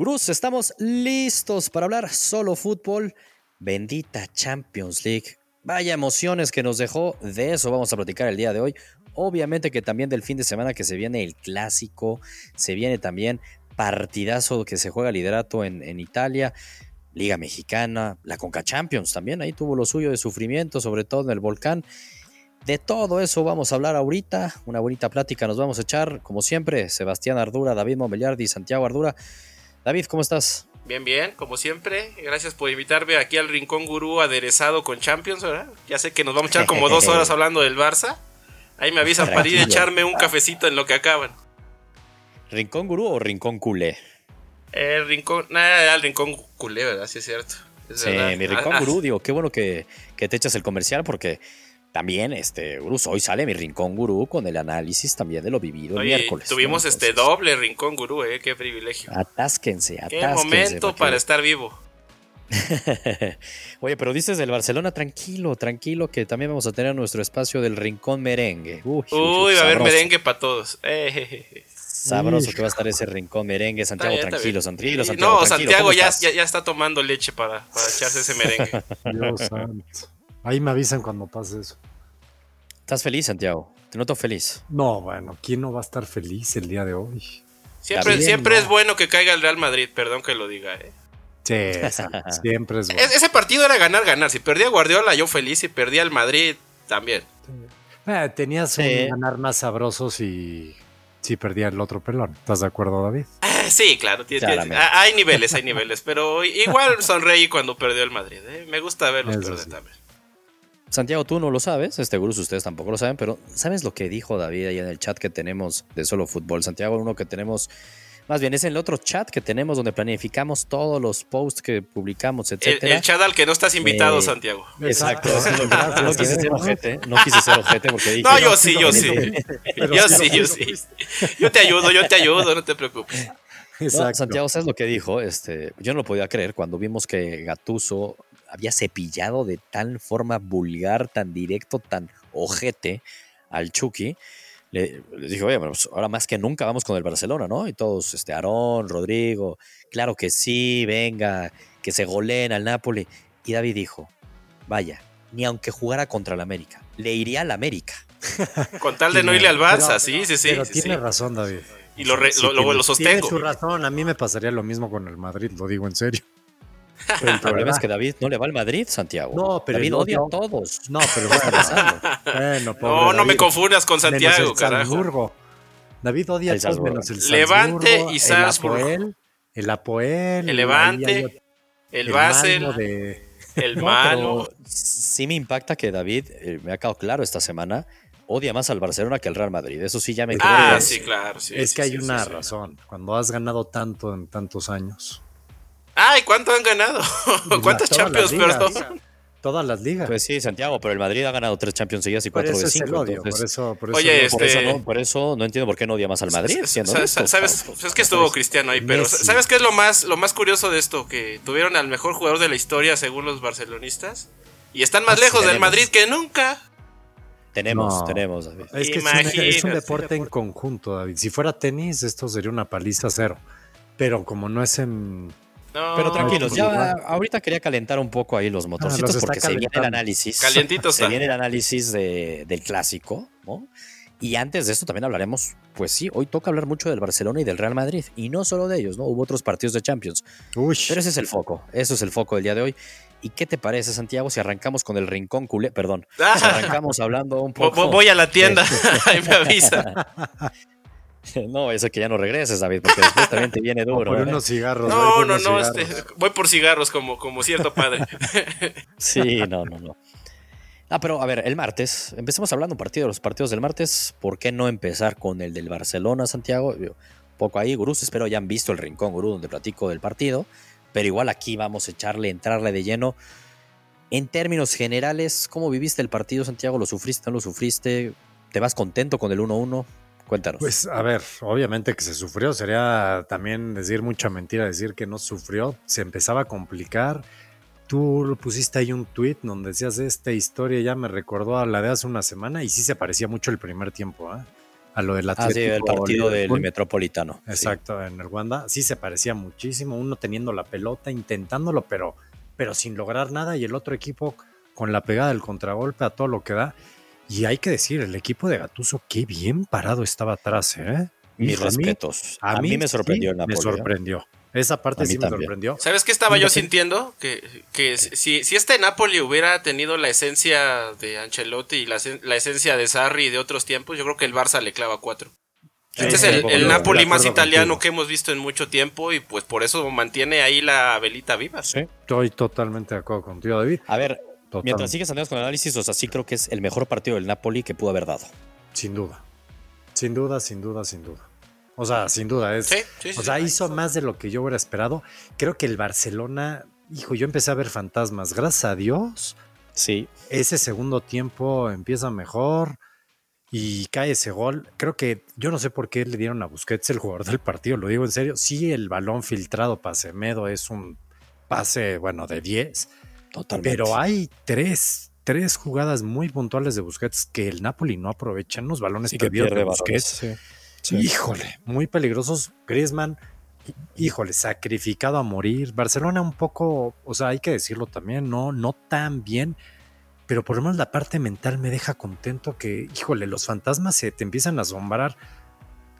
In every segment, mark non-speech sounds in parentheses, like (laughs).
Bruce, estamos listos para hablar solo fútbol. Bendita Champions League. Vaya emociones que nos dejó. De eso vamos a platicar el día de hoy. Obviamente que también del fin de semana que se viene el clásico. Se viene también partidazo que se juega liderato en, en Italia. Liga Mexicana, la Conca Champions también, ahí tuvo lo suyo de sufrimiento, sobre todo en el volcán. De todo eso vamos a hablar ahorita, una bonita plática nos vamos a echar, como siempre, Sebastián Ardura, David Momellardi, Santiago Ardura. David, ¿cómo estás? Bien, bien, como siempre. Gracias por invitarme aquí al Rincón Gurú aderezado con Champions, ¿verdad? Ya sé que nos vamos a echar como dos horas (laughs) hablando del Barça. Ahí me avisan para ir a echarme un cafecito en lo que acaban. ¿Rincón Gurú o Rincón Culé? El Rincón, nada, el Rincón Culé, ¿verdad? Sí, es cierto. sí, mi Rincón ah, Gurú, digo, qué bueno que, que te echas el comercial porque también, este, Gurú, hoy sale mi Rincón Gurú con el análisis también de lo vivido el miércoles. Tuvimos este doble Rincón Gurú, ¿eh? Qué privilegio. Atásquense, atásquense. Qué momento para estar vivo. (laughs) Oye, pero dices del Barcelona, tranquilo, tranquilo, que también vamos a tener nuestro espacio del Rincón Merengue. Uy, va a haber merengue para todos. Eh, sabroso que va a estar ese rincón merengue. Santiago, tranquilo, tranquilo, Santiago. No, Santiago ya, ya, está tomando leche para, para echarse ese merengue. (laughs) Dios santo. Ahí me avisan cuando pase eso. ¿Estás feliz, Santiago? Te noto feliz. No, bueno, ¿quién no va a estar feliz el día de hoy? Siempre, siempre es bueno que caiga el Real Madrid, perdón que lo diga, ¿eh? Sí, (laughs) siempre es bueno. Ese partido era ganar, ganar. Si perdía Guardiola, yo feliz. Si perdía el Madrid, también. Eh, tenías un ganar más sabrosos y si perdía el otro pelón. ¿Estás de acuerdo, David? Eh, sí, claro. hay niveles, hay niveles. Pero igual sonreí cuando perdió el Madrid. ¿eh? Me gusta verlos perder también. Santiago, tú no lo sabes, este Gurus ustedes tampoco lo saben, pero ¿sabes lo que dijo David ahí en el chat que tenemos de Solo Fútbol? Santiago, uno que tenemos, más bien es en el otro chat que tenemos donde planificamos todos los posts que publicamos, etc. El, chat al que no estás invitado, eh, Santiago. Exacto, no, quise ser ojete, no quise ser ojete porque dije... No, yo sí, yo sí. yo sí, yo sí. Yo te ayudo, yo te ayudo, no te preocupes. Santiago, ¿sabes lo que dijo? Este, yo no lo podía creer cuando vimos que Gatuso había cepillado de tal forma vulgar, tan directo, tan ojete al Chucky. Le, dije, oye, pues ahora más que nunca vamos con el Barcelona, ¿no? Y todos, este, Aarón, Rodrigo, claro que sí, venga, que se goleen al Napoli. Y David dijo, vaya, ni aunque jugara contra el América, le iría al América. (laughs) Con tal de no irle al Barça, sí, sí, sí. Pero tiene razón, David. Y lo, lo, sostengo. Tiene su razón, a mí me pasaría lo mismo con el Madrid, lo digo en serio. Pero el problema es que David no le va al Madrid, Santiago. No, pero David odia a todos. No, pero bueno, no, no me confundas con Santiago, carajo. David odia a todos menos el Levante y Salzburgo. El Apoel. El Levante. El Basel. El malo. sí me impacta que David, eh, me ha quedado claro esta semana, odia más al Barcelona que al Real Madrid. Eso sí ya me quedó. Ah, sí, claro. es que hay una razón. Cuando has ganado tanto en tantos años Ay, ¿cuánto han ganado? (laughs) ¿Cuántas Champions, perdón? Todas las ligas. Pues sí, Santiago, pero el Madrid ha ganado tres Champions seguidas y cuatro de cinco. por eso, por eso, Oye, por, este... eso no, por eso no entiendo por qué no odia más al Madrid. ¿Sabes? ¿sabes? es que estuvo Cristiano ahí, pero ¿sabes qué es lo más, lo más curioso de esto? Que tuvieron al mejor jugador de la historia según los barcelonistas y están más ah, lejos del Madrid que nunca. Tenemos, tenemos, David. Es que es un, deporte en conjunto, David. Si fuera tenis, esto sería una paliza cero. Pero como no es en pero tranquilos, ya ahorita quería calentar un poco ahí los ah, motorcitos porque se viene el análisis. Calientitos. Se viene el análisis del clásico, ¿no? Y antes de esto también hablaremos, pues sí, hoy toca hablar mucho del Barcelona y del Real Madrid. Y no solo de ellos, ¿no? Hubo otros partidos de Champions. Pero ese es el foco, eso es el foco del día de hoy. ¿Y qué te parece, Santiago, si arrancamos con el rincón culé? Perdón, si arrancamos hablando un poco. Voy a la tienda, (laughs) (laughs) ahí me avisa. (laughs) (laughs) No, eso que ya no regreses, David, porque después también te viene (laughs) duro. por ¿eh? unos cigarros. No, no, no, este, voy por cigarros como, como cierto padre. (laughs) Sí, no, no, no. Ah, pero a ver, el martes, empecemos hablando un partido de los partidos del martes. ¿Por qué no empezar con el del Barcelona, Santiago? Un poco ahí, gurús, espero ya han visto el rincón, gurú, donde platico del partido. Pero igual aquí vamos a echarle, entrarle de lleno. En términos generales, ¿cómo viviste el partido, Santiago? ¿Lo sufriste, no lo sufriste? ¿Te vas contento con el 1-1? Cuéntanos. Pues a ver, obviamente que se sufrió, sería también decir mucha mentira decir que no sufrió, se empezaba a complicar. Tú pusiste ahí un tweet donde decías esta historia ya me recordó a la de hace una semana y sí se parecía mucho el primer tiempo. ¿eh? a lo del Atlético. Ah, sí, el partido del Metropolitano. Exacto, en el Wanda. Sí se parecía muchísimo, uno teniendo la pelota, intentándolo, pero, pero sin lograr nada, y el otro equipo con la pegada del contragolpe a todo lo que da. Y hay que decir, el equipo de Gatuso, qué bien parado estaba atrás, ¿eh? Mis respetos. A, mí, me sorprendió Me ¿eh? sorprendió. Esa parte sí me sorprendió. ¿Sabes qué estaba yo sintiendo? Que, que si, si este Napoli hubiera tenido la esencia de Ancelotti y la, esencia de Sarri y de otros tiempos, yo creo que el Barça le clava cuatro. Este es el, Napoli más italiano que hemos visto en mucho tiempo y pues por eso mantiene ahí la velita viva. Sí, estoy totalmente de acuerdo contigo, David. A ver, mientras sigues andando con el análisis, o sea, sí creo que es el mejor partido del Napoli que pudo haber dado. Sin duda. Sin duda, sin duda, sin duda. O sea, sin duda es. o sea, hizo más de lo que yo hubiera esperado. Creo que el Barcelona, hijo, yo empecé a ver fantasmas. Gracias a Dios. Sí. Ese segundo tiempo empieza mejor y cae ese gol. Creo que yo no sé por qué le dieron a Busquets el jugador del partido, lo digo en serio. Sí, el balón filtrado para Semedo es un pase, bueno, de 10. Totalmente. Pero hay tres, tres jugadas muy puntuales de Busquets que el Napoli no aprovecha. Unos balones que perdidos de Busquets. Sí Híjole, muy peligrosos. Griezmann, híjole, sacrificado a morir. Barcelona un poco, o sea, hay que decirlo también, no, no tan bien, pero por lo menos la parte mental me deja contento que, híjole, los fantasmas se te empiezan a asombrar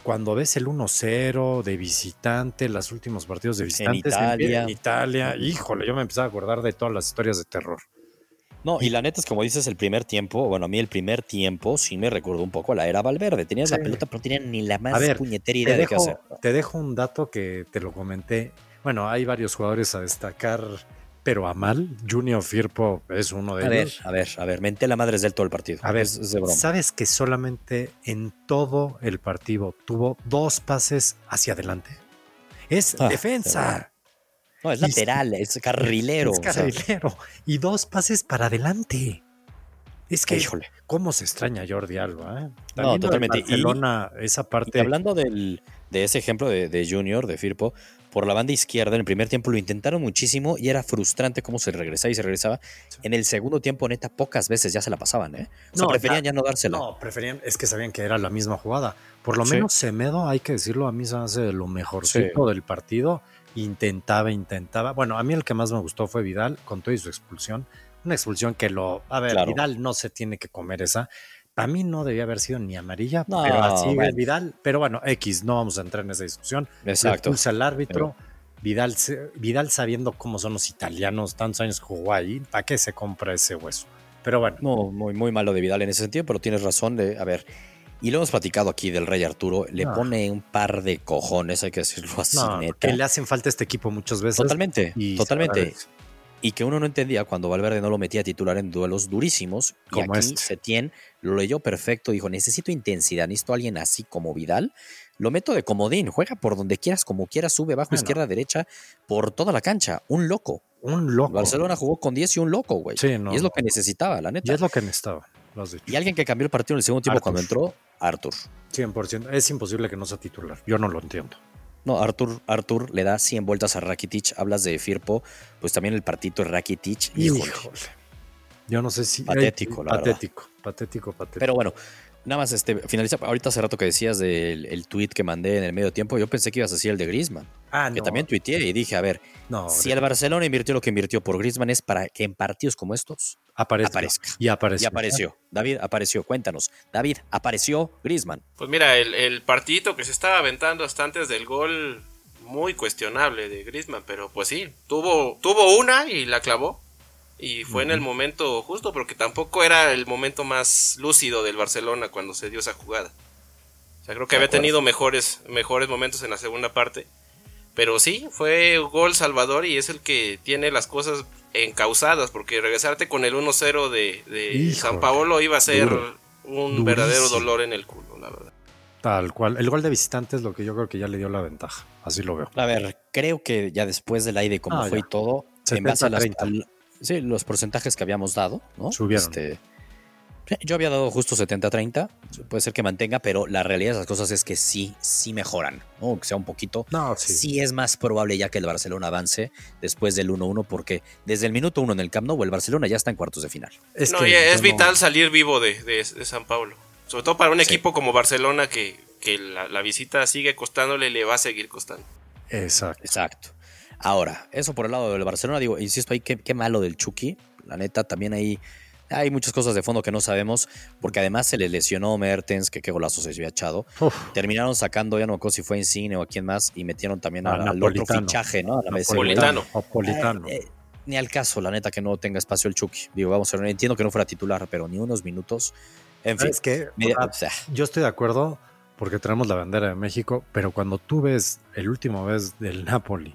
cuando ves el 1-0 de visitante, los últimos partidos de visitantes en Italia. en Italia, híjole, yo me empecé a acordar de todas las historias de terror. No, y la neta es como dices, el primer tiempo, bueno, a mí el primer tiempo sí me recordó un poco a la era Valverde. Tenías la pelota, pero no tenían ni la más puñetera idea de qué hacer. Te dejo un dato que te lo comenté. Bueno, hay varios jugadores a destacar, pero a mal. Junior Firpo es uno de ellos. A ver, a ver, a ver, menté la madre del todo el partido. A ver, ¿sabes que solamente en todo el partido tuvo dos pases hacia adelante? Es ah, defensa. No, es lateral, es carrilero. Es carrilero. Y dos pases para adelante. Es que, Híjole. ¿cómo se extraña Jordi Alba? Eh? No, totalmente. Barcelona, esa parte. hablando del, de ese ejemplo de, Junior, de Firpo, por la banda izquierda, en el primer tiempo lo intentaron muchísimo y era frustrante cómo se regresaba y se regresaba. En el segundo tiempo, neta, pocas veces ya se la pasaban, ¿eh? O sea, preferían ya, no dársela. No, preferían, es que sabían que era la misma jugada. Por lo menos Semedo, hay que decirlo, a mí se hace lo mejorcito del partido intentaba, intentaba. Bueno, a mí el que más me gustó fue Vidal, con toda su expulsión. Una expulsión que lo. A ver, Vidal no se tiene que comer esa. Para mí no debía haber sido ni amarilla, pero así Vidal. Pero bueno, X, no vamos a entrar en esa discusión. Exacto. Al árbitro. Vidal, Vidal sabiendo cómo son los italianos, tantos años jugó ahí, ¿para qué se compra ese hueso? Pero bueno. No, muy, muy malo de Vidal en ese sentido, pero tienes razón de, a ver, y lo hemos platicado aquí del Rey Arturo, le pone un par de cojones, hay que decirlo así, Que le hacen falta a este equipo muchas veces. Totalmente, totalmente. Y que uno no entendía cuando Valverde no lo metía a titular en duelos durísimos. Como y aquí este. Setién lo leyó perfecto, dijo, necesito intensidad, necesito a alguien así como Vidal. Lo meto de comodín, juega por donde quieras, como quieras, sube, bajo, izquierda, derecha, por toda la cancha. Un loco. Un loco. Barcelona jugó con 10 y un loco, güey. y es lo que necesitaba, la neta. Y es lo que necesitaba. Y alguien que cambió el partido en el segundo tiempo cuando entró, Arthur. 100%. Es imposible que no sea titular. Yo no lo entiendo. No, Arthur, Arthur le da 100 vueltas a Rakitic. Hablas de Firpo, pues también el partito de Rakitic. Híjole. Yo no sé si. Patético, la patético, patético, patético. Pero bueno, nada más este, finaliza. Ahorita hace rato que decías del el tweet que mandé en el medio tiempo, yo pensé que ibas a decir el de Griezmann. Ah, que también tuiteé y dije, a ver, si el Barcelona invirtió lo que invirtió por Griezmann es para que en partidos como estos aparezca. Y apareció. Y apareció. David apareció. Cuéntanos. David, apareció Grisman. Pues mira, el, el partidito que se estaba aventando hasta antes del gol, muy cuestionable de Grisman, pero pues sí, tuvo, tuvo una y la clavó. Y fue en el momento justo, porque tampoco era el momento más lúcido del Barcelona cuando se dio esa jugada. O sea, creo que había tenido mejores, mejores momentos en la segunda parte. Pero sí, fue gol salvador y es el que tiene las cosas encausadas, porque regresarte con el 1-0 de, San Paolo iba a ser un verdadero dolor en el culo, la verdad. Tal cual. El gol de visitante es lo que yo creo que ya le dio la ventaja. Así lo veo. A ver, creo que ya después del aire, como ah, fue y todo, en base a las, sí, los porcentajes que habíamos dado, ¿no? Subieron. Este, yo había dado justo 70-30, puede ser que mantenga, pero la realidad de las cosas es que sí, sí mejoran, ¿no? que sea un poquito. No, sí. sí. es más probable ya que el Barcelona avance después del 1-1, porque desde el minuto 1 en el Camp Nou, el Barcelona ya está en cuartos de final. Es no, es vital salir vivo de, San Paulo. Sobre todo para un Sí. equipo como Barcelona que, que la, la visita sigue costándole, le va a seguir costando. Exacto. Exacto. Ahora, eso por el lado del Barcelona, digo, insisto ahí, qué, qué malo del Chucky. La neta, también ahí hay muchas cosas de fondo que no sabemos, porque además se le lesionó Mertens, que qué golazo se había echado. Uf, Terminaron sacando, ya no me acuerdo si fue Insigne o a quién más, y metieron también A al, al otro fichaje, ¿no? A la vez. Napolitano. Napolitano. Eh, eh, ni al caso, la neta, que no tenga espacio el Chucky. Digo, vamos a ver, entiendo que no fuera titular, pero ni unos minutos. En fin, media- Ah, o sea, Yo estoy de acuerdo porque tenemos la bandera de México, pero cuando tú ves el último vez del Napoli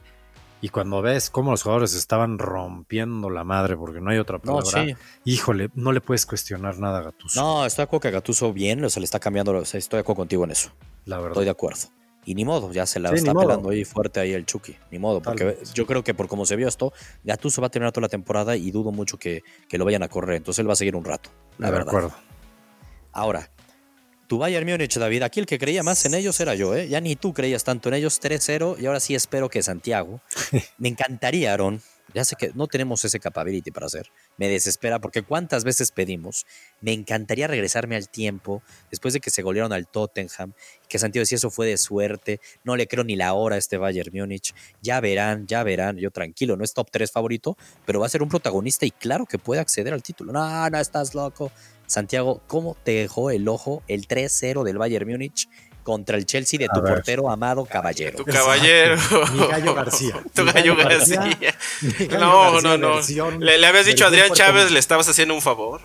y cuando ves cómo los jugadores estaban rompiendo la madre porque no hay otra no, palabra, sí. híjole, no le puedes cuestionar nada a Gattuso, No, estoy de acuerdo que Gatuso bien, o sea, le está cambiando, o sea, estoy de acuerdo contigo en eso. la verdad. Estoy de acuerdo. Y ni modo, ya se la Sí, está pelando ahí fuerte ahí el Chucky. Ni modo, porque yo creo que por como se vio esto, Gattuso va a terminar toda la temporada y dudo mucho que, que lo vayan a correr. Entonces él va a seguir un rato, la de verdad. acuerdo. Ahora, tu Bayern Múnich, David, aquí el que creía más en ellos era yo, ¿eh? Ya ni tú creías tanto en ellos, 3-0, y ahora sí espero que Santiago. (laughs) Me encantaría, Aaron. Ya sé que no tenemos ese capability para hacer. Me desespera porque cuántas veces pedimos. Me encantaría regresarme al tiempo después de que se golearon al Tottenham. Que Santiago decía eso fue de suerte. No le creo ni la hora a este Bayern Múnich. Ya verán, ya verán. Yo tranquilo, no es top 3 favorito, pero va a ser un protagonista y claro que puede acceder al título. No, no estás loco. Santiago, ¿cómo te dejó el ojo el 3-0 del Bayern Múnich contra el Chelsea de tu portero amado caballero? Tu caballero. Mi gallo (laughs) García. tu gallo gallo García. García. (laughs) Mi gallo No, García no, no. Le, le habías dicho a Adrián Chávez, le estabas haciendo un favor.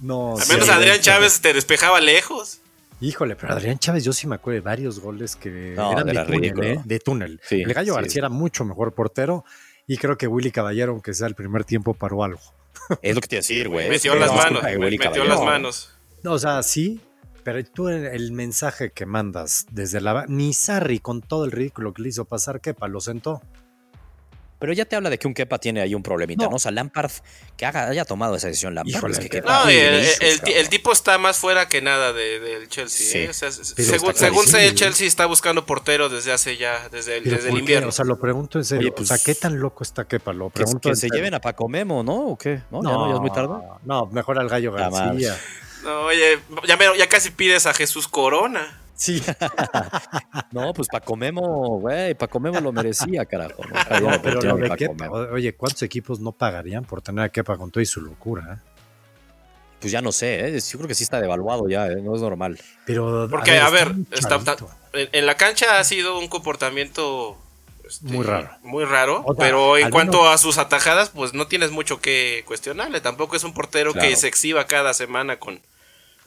No, Al sí, menos Adrián Chávez te despejaba lejos. Híjole, pero Adrián Chávez yo sí me acuerdo de varios goles que No, eran de túnel. ¿eh? de túnel. Sí, el Gallo sí. García era mucho mejor portero y creo que Willy Caballero, aunque sea el primer tiempo, paró algo. Es lo que te iba a decir, güey. Metió las la manos. Metió las manos. No, o sea, sí, pero tú el, mensaje que mandas desde la... Ni Sarri, con todo el ridículo que le hizo pasar, Kepa, lo sentó. Pero ya te habla de que un Kepa tiene ahí un problemita, No. ¿no? O sea, Lampard, que haga- haya tomado esa decisión Lampard. Híjole, es que No, el, el- tipo está más fuera que nada de- del Chelsea. Sí. ¿eh? O sea, según, según sé, el Chelsea está buscando portero desde hace ya, desde, el- desde el invierno. O sea, lo pregunto en serio. Oye, pues, o sea, ¿qué tan loco está Kepa? Lo Que, pregunto que se serio. lleven a Paco Memo, ¿no? ¿O qué? ¿No? ¿Ya, no, ya es muy tarde. No, mejor al Gallo. García. No, oye, ya, me- ya casi pides a Jesús Corona. Sí. (laughs) No, pues Paco Memo, güey, Paco Memo lo merecía, carajo. ¿no? No, pero lo de Kepa, oye, ¿cuántos equipos no pagarían por tener a Kepa con todo y su locura? eh? Pues ya no sé, ¿eh? yo creo que sí está devaluado ya, ¿eh? no es normal. Pero, Porque, a ver, está-. En, en la cancha ha sido un comportamiento este, Muy raro. Muy raro. O sea, pero en cuanto menos- a sus atajadas, pues no tienes mucho que cuestionarle. Tampoco es un portero Claro. que se exhiba cada semana con,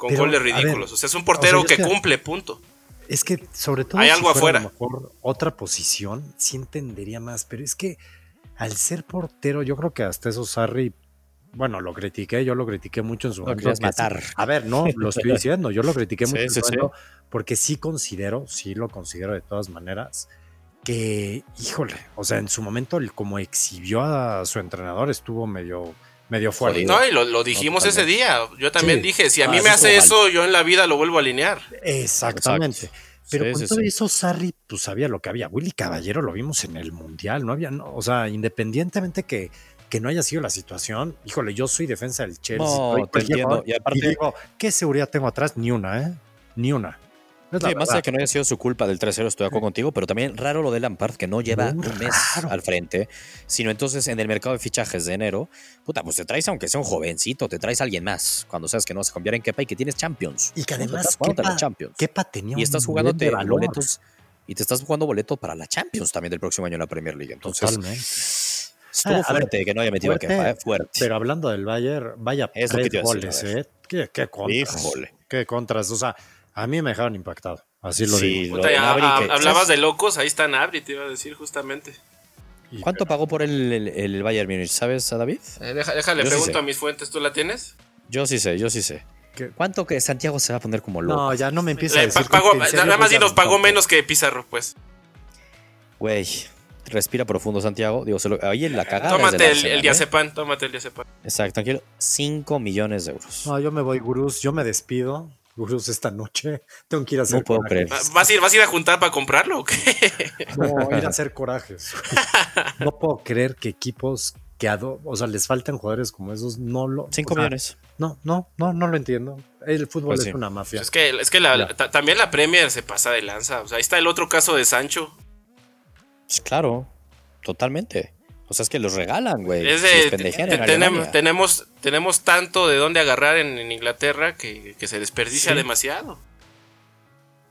con Pero, goles ver, ridículos. o sea, es un portero o sea, yo que cumple, punto. Es que sobre todo Hay si algo fuera afuera. a lo mejor otra posición, sí entendería más, pero es que al ser portero, yo creo que hasta eso Sarri, bueno, lo critiqué, yo lo critiqué mucho en su momento. sí- matar. a ver, no, lo estoy (laughs) diciendo, yo lo critiqué Sí, mucho en su sí. momento, porque sí considero, sí lo considero de todas maneras, que, híjole, o sea, en su momento, el, como exhibió a su entrenador, estuvo medio, medio fuerte. Jodido. No, y lo, lo dijimos ese día. Yo también Sí. dije, si a Ah, mí eso me hace eso, yo en la vida lo vuelvo a alinear. Exactamente. Exacto. Pero Sí, con sí, todo sí. eso, Sarri, pues sabía lo que había. Willy Caballero lo vimos en el Mundial, no había, no, o sea, independientemente que, que no haya sido la situación, híjole, yo soy defensa del Chelsea. No, te entiendo. Y aparte- digo, ¿qué seguridad tengo atrás? Ni una, ¿eh? Ni una. La Sí, más de que no haya sido su culpa del 3-0, estoy de acuerdo contigo, pero también raro lo de Lampard, que no lleva Muy un mes raro. al frente, sino entonces en el mercado de fichajes de enero, puta, pues te traes, aunque sea un jovencito, te traes a alguien más, cuando sabes que no vas a cambiar en Kepa y que tienes Champions. Y que ¿no? Te además Kepa- Champions. Kepa tenía y estás un jugándote de valor. boletos y te estás jugando boletos para la Champions también del próximo año en la Premier League. Entonces, Totalmente. estuvo Ah, a ver, fuerte que no haya metido fuerte, a Kepa, ¿eh? fuerte. Pero hablando del Bayern, vaya Es tres decir, goles. ¿eh? ¿Qué, qué contras? Híjole. Qué contras. O sea, a mí me dejaron impactado. Así lo Sí, digo. Puta, ah, que- hablabas de locos, ahí está Nabri, te iba a decir justamente. ¿Cuánto pagó por el, el, el Bayern Múnich? ¿Sabes, a David? Eh, deja- déjale, Yo pregunto a mis fuentes, ¿tú la tienes? Yo sí sé, yo sí sé. ¿Qué? ¿Cuánto que Santiago se va a poner como loco? No, ya no me empieza a decir. pa- pagó- nada más voy a dinos, pagó menos que Pizarro, pues. Güey, respira profundo, Santiago. Digo, se lo- ahí en la cagada. Tómate el, Arsenal, el ¿eh? diazepam, tómate el diazepam. Exacto, tranquilo. 5 millones de euros. No, yo me voy, Gurús. Yo me despido. Esta noche (laughs) tengo que ir a hacer No puedo corajes. creer. ¿Vas a, ir, ¿Vas a ir a juntar para comprarlo o qué? (laughs) No, ir a hacer corajes. (laughs) No puedo creer que equipos que o sea, les faltan jugadores como esos, no lo... Cinco millones. No, no, no, no lo entiendo. El fútbol pues es una mafia. Pues es que, es que también la Premier se pasa de lanza. O sea, ahí está el otro caso de Sancho. Pues claro, totalmente. O sea, es que los regalan, güey. tenemos, tenemos, tenemos tanto de dónde agarrar en, Inglaterra que, se desperdicia demasiado.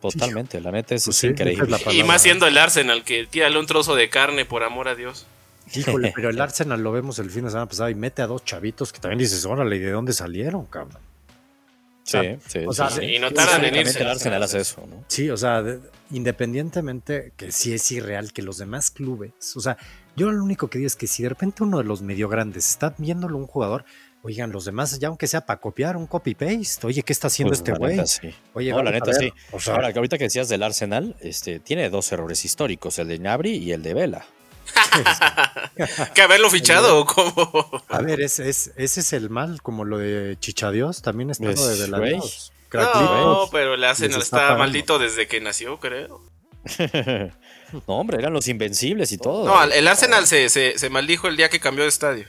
Totalmente, la neta es, pues increíble. y más siendo el Arsenal, que tírale un trozo de carne, por amor a Dios. Híjole, (laughs) pero el Arsenal lo vemos el fin de semana pasado y mete a dos chavitos que también dices, órale, ¿y de dónde salieron, cabrón? Sí, sí, sí, Y no tardan en irse. El Arsenal hace eso, ¿no? Sí, o sea, independientemente que sí es irreal que los demás clubes, o sea, yo lo único que digo es que si de repente uno de los medio grandes está viéndolo un jugador, oigan, los demás, ya aunque sea para copiar un copy-paste, oye, ¿qué está haciendo pues este güey? Sí. Oye, la neta sí. Ahora, que ahorita que decías del Arsenal, este, tiene dos errores históricos, el de Nabri y el de Vela. (laughs) que haberlo fichado o cómo. A ver, ese es, ese es el mal, como lo de Chichadios, también está lo de Dios. No, pero el Arsenal está, maldito desde que nació, creo. (laughs) no, hombre, eran los invencibles y todo. No, el Arsenal se, se, maldijo el día que cambió de estadio.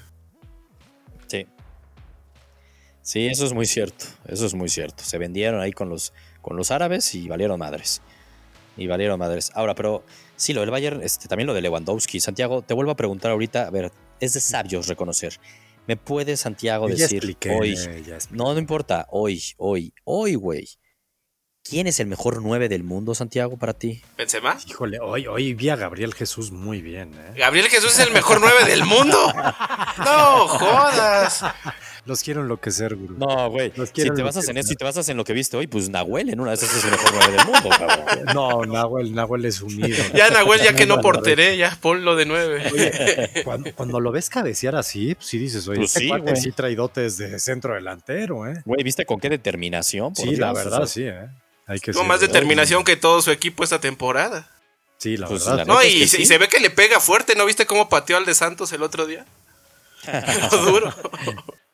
Sí. Sí, eso es muy cierto. Eso es muy cierto. Se vendieron ahí con los, con los árabes y valieron madres. Y valieron madres. Ahora, pero sí, lo del Bayern, este, también lo de Lewandowski. Santiago, te vuelvo a preguntar ahorita, a ver, es de sabios reconocer. ¿Me puede Santiago decir hoy? no, no importa, hoy, hoy, hoy, güey. ¿Quién es el mejor 9 del mundo, Santiago, para ti? ¿Benzema? Híjole, hoy, hoy vi a Gabriel Jesús muy bien. ¿eh? ¿Gabriel Jesús es el mejor 9 del mundo? ¡No jodas! Los quiero enloquecer, gurú. No, güey. Si te basas en eso y te basas en lo que viste hoy, pues Nahuel en una de esas es el mejor 9 del mundo, cabrón. No, Nahuel, Nahuel es unido. ya, Nahuel, ya que no porteré, ya ponlo de 9. Oye, cuando, lo ves cabecear así, pues sí dices, oye, pues este sí, sí trae dotes de centro delantero, ¿eh? Güey, ¿viste con qué determinación? sí, la verdad, sí, ¿eh? Hay que más determinación que todo su equipo esta temporada. Sí, la pues, verdad. no, y, se ve que le pega fuerte, ¿no viste cómo pateó al de Santos el otro día? (laughs) duro.